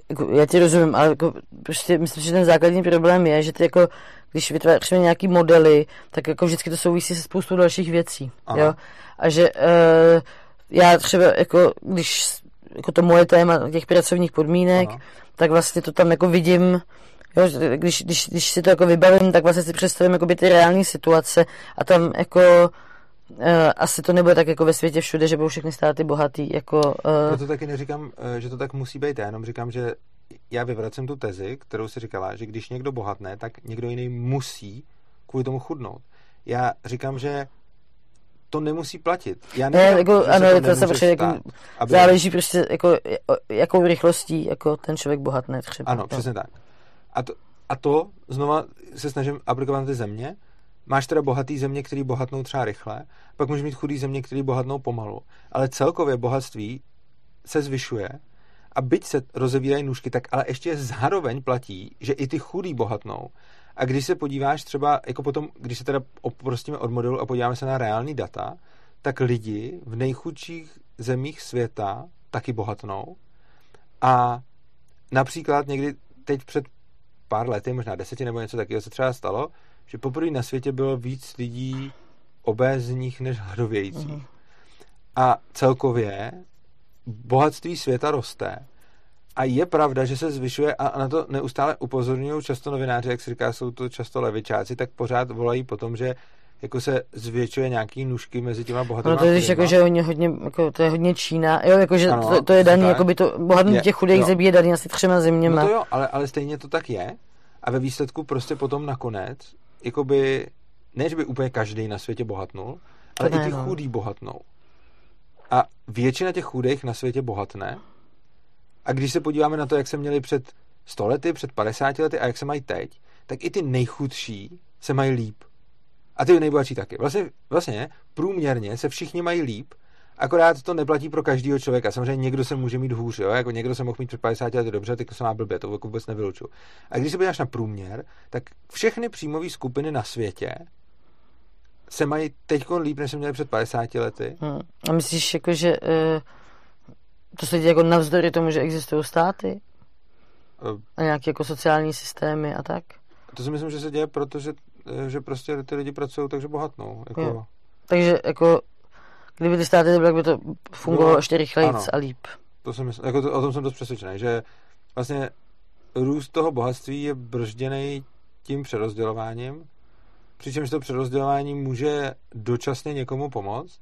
Jako, já ti rozumím, ale jako, prostě myslím, že ten základní problém je, že ty jako, když vytváříme nějaký modely, tak jako vždycky to souvisí se spoustou dalších věcí. Jo? A že uh, já třeba jako, když jako to moje téma těch pracovních podmínek, Aha. tak vlastně to tam jako vidím, jo, když, když, když si to jako vybavím, tak vlastně si představím jako by ty reální situace a tam jako Uh, asi to nebude tak jako ve světě všude, že budou všechny státy bohatý. Jako, uh... Já to taky neříkám, že to tak musí být, já jenom říkám, že já vyvracím tu tezi, kterou si říkala, že když někdo bohatne, tak někdo jiný musí kvůli tomu chudnout. Já říkám, že to nemusí platit. Já nevím, ne, jako, ano, to, to se prostě jako, aby... záleží prostě, jako, jakou rychlostí jako ten člověk bohatne třeba. Ano, přesně tak. A to, a to znova se snažím aplikovat na ty země. Máš teda bohatý země, který bohatnou třeba rychle, pak můžeš mít chudý země, který bohatnou pomalu. Ale celkově bohatství se zvyšuje a byť se rozevírají nůžky, tak ale ještě zároveň platí, že i ty chudí bohatnou. A když se podíváš třeba, jako potom, když se teda oprostíme od modelu a podíváme se na reální data, tak lidi v nejchudších zemích světa taky bohatnou. A například někdy teď před pár lety, možná deseti nebo něco takového se třeba stalo, že poprvé na světě bylo víc lidí obézních než hladovějících. Mm-hmm. A celkově bohatství světa roste a je pravda, že se zvyšuje a na to neustále upozorňují často novináři, jak se říká, jsou to často levičáci, tak pořád volají potom, že jako se zvětšuje nějaký nůžky mezi těma bohatými. No to je jako, že hodně, hodně, jako, to je hodně Čína, jo, jako, že ano, to, to, je daný, jako by to bohatný těch chudých zemí je daný asi třema zeměma. No to jo, ale, ale stejně to tak je a ve výsledku prostě potom nakonec, jakoby, ne, že by úplně každý na světě bohatnul, ale ne, i ty no. chudí bohatnou. A většina těch chudých na světě bohatne a když se podíváme na to, jak se měli před 100 lety, před 50 lety a jak se mají teď, tak i ty nejchudší se mají líp. A ty nejbohatší taky. Vlastně, vlastně průměrně se všichni mají líp, akorát to neplatí pro každého člověka. Samozřejmě někdo se může mít hůř, jo? Jako někdo se mohl mít před 50 lety dobře, teď se má blbě, to vůbec nevyluču. A když se podíváš na průměr, tak všechny příjmové skupiny na světě se mají teď líp, než se měli před 50 lety. Hmm. A myslíš, jako, že uh to se děje jako navzdory tomu, že existují státy? A nějaké jako sociální systémy a tak? To si myslím, že se děje, protože že prostě ty lidi pracují, takže bohatnou. Jako... Takže jako, kdyby ty státy byly, tak by to fungovalo no, ještě rychleji a líp. To si myslím, jako to, o tom jsem dost přesvědčený, že vlastně růst toho bohatství je bržděný tím přerozdělováním, přičemž to přerozdělování může dočasně někomu pomoct,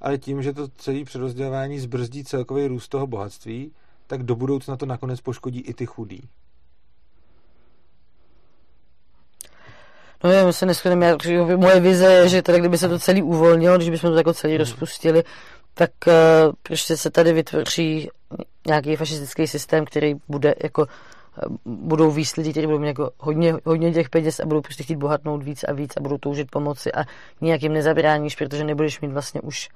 ale tím, že to celé přerozdělování zbrzdí celkový růst toho bohatství, tak do budoucna to nakonec poškodí i ty chudí. No já se neschodím, já, moje vize je, že teda kdyby se to celý uvolnilo, když bychom to jako celý hmm. rozpustili, tak uh, prostě se tady vytvoří nějaký fašistický systém, který bude jako budou víc lidi, kteří budou mít jako hodně, hodně těch peněz a budou prostě chtít bohatnout víc a víc a budou toužit pomoci a nijak jim nezabráníš, protože nebudeš mít vlastně už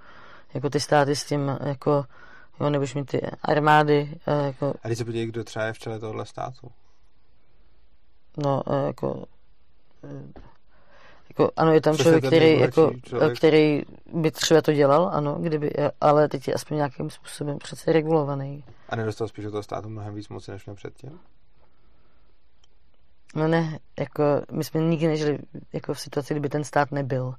jako ty státy s tím jako jo, nebudeš mít ty armády. Jako... A když se podívej, kdo třeba je v čele tohohle státu? No, jako jako, ano, je tam člověk, který, jako, člověk. který by třeba to dělal, ano, kdyby, ale teď je aspoň nějakým způsobem přece regulovaný. A nedostal spíš do toho státu mnohem víc moci, než měl předtím? No ne, jako my jsme nikdy nežili jako v situaci, kdyby ten stát nebyl.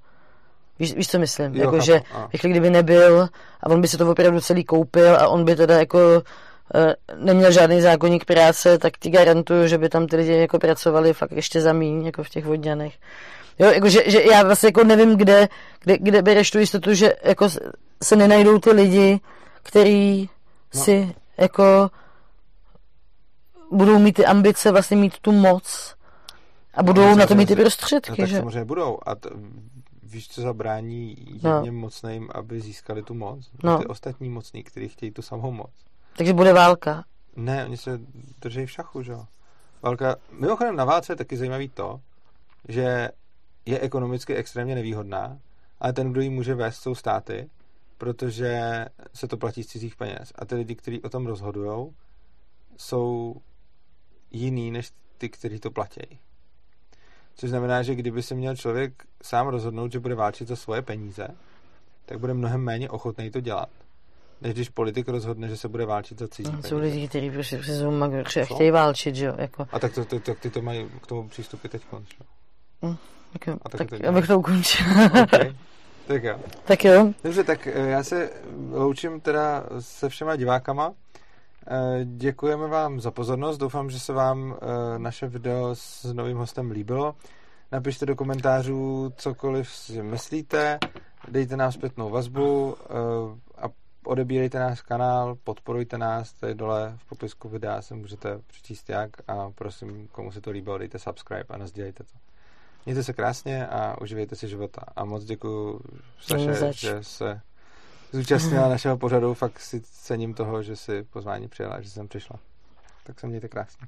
Víš, víš co myslím? Jo, jako, že jako kdyby nebyl a on by si to opravdu celý koupil a on by teda jako uh, neměl žádný zákonník práce, tak ti garantuju, že by tam ty lidi jako pracovali fakt ještě za míň, jako v těch vodňanech. Jo, jako, že, že já vlastně jako nevím, kde, kde, kde bereš tu jistotu, že jako se nenajdou ty lidi, který no. si jako budou mít ty ambice, vlastně mít tu moc a budou no, na to mít ty prostředky. No, tak že? samozřejmě budou. A t- víš, co zabrání jedním no. mocným, aby získali tu moc? No. Ty ostatní mocní, kteří chtějí tu samou moc. Takže bude válka. Ne, oni se drží v šachu, že jo. Válka, mimochodem na válce je taky zajímavý to, že je ekonomicky extrémně nevýhodná, ale ten, kdo ji může vést, jsou státy, protože se to platí z cizích peněz. A ty lidi, kteří o tom rozhodují, jsou jiný než ty, kteří to platí. Což znamená, že kdyby se měl člověk sám rozhodnout, že bude válčit za svoje peníze, tak bude mnohem méně ochotný to dělat. Než když politik rozhodne, že se bude válčit za cizí peníze. Jsou lidi, kteří prostě, magorči a chtějí válčit, že jo? Jako. A tak, to, to, to, ty to mají k tomu přístupy teď konč, mm, tak jo, a tak, tak abych to ukončil. okay. Tak jo. [laughs] Tak jo. Dobře, tak eh, já se loučím teda se všema divákama. Eh, děkujeme vám za pozornost, doufám, že se vám eh, naše video s novým hostem líbilo. Napište do komentářů cokoliv si myslíte, dejte nám zpětnou vazbu eh, a odebírejte náš kanál, podporujte nás, tady dole v popisku videa se můžete přečíst jak a prosím, komu se to líbilo, dejte subscribe a nazdělejte to. Mějte se krásně a uživejte si života. A moc děkuji, Saše, že se zúčastnila našeho pořadu. Fakt si cením toho, že si pozvání přijela, že jsem přišla. Tak se mějte krásně.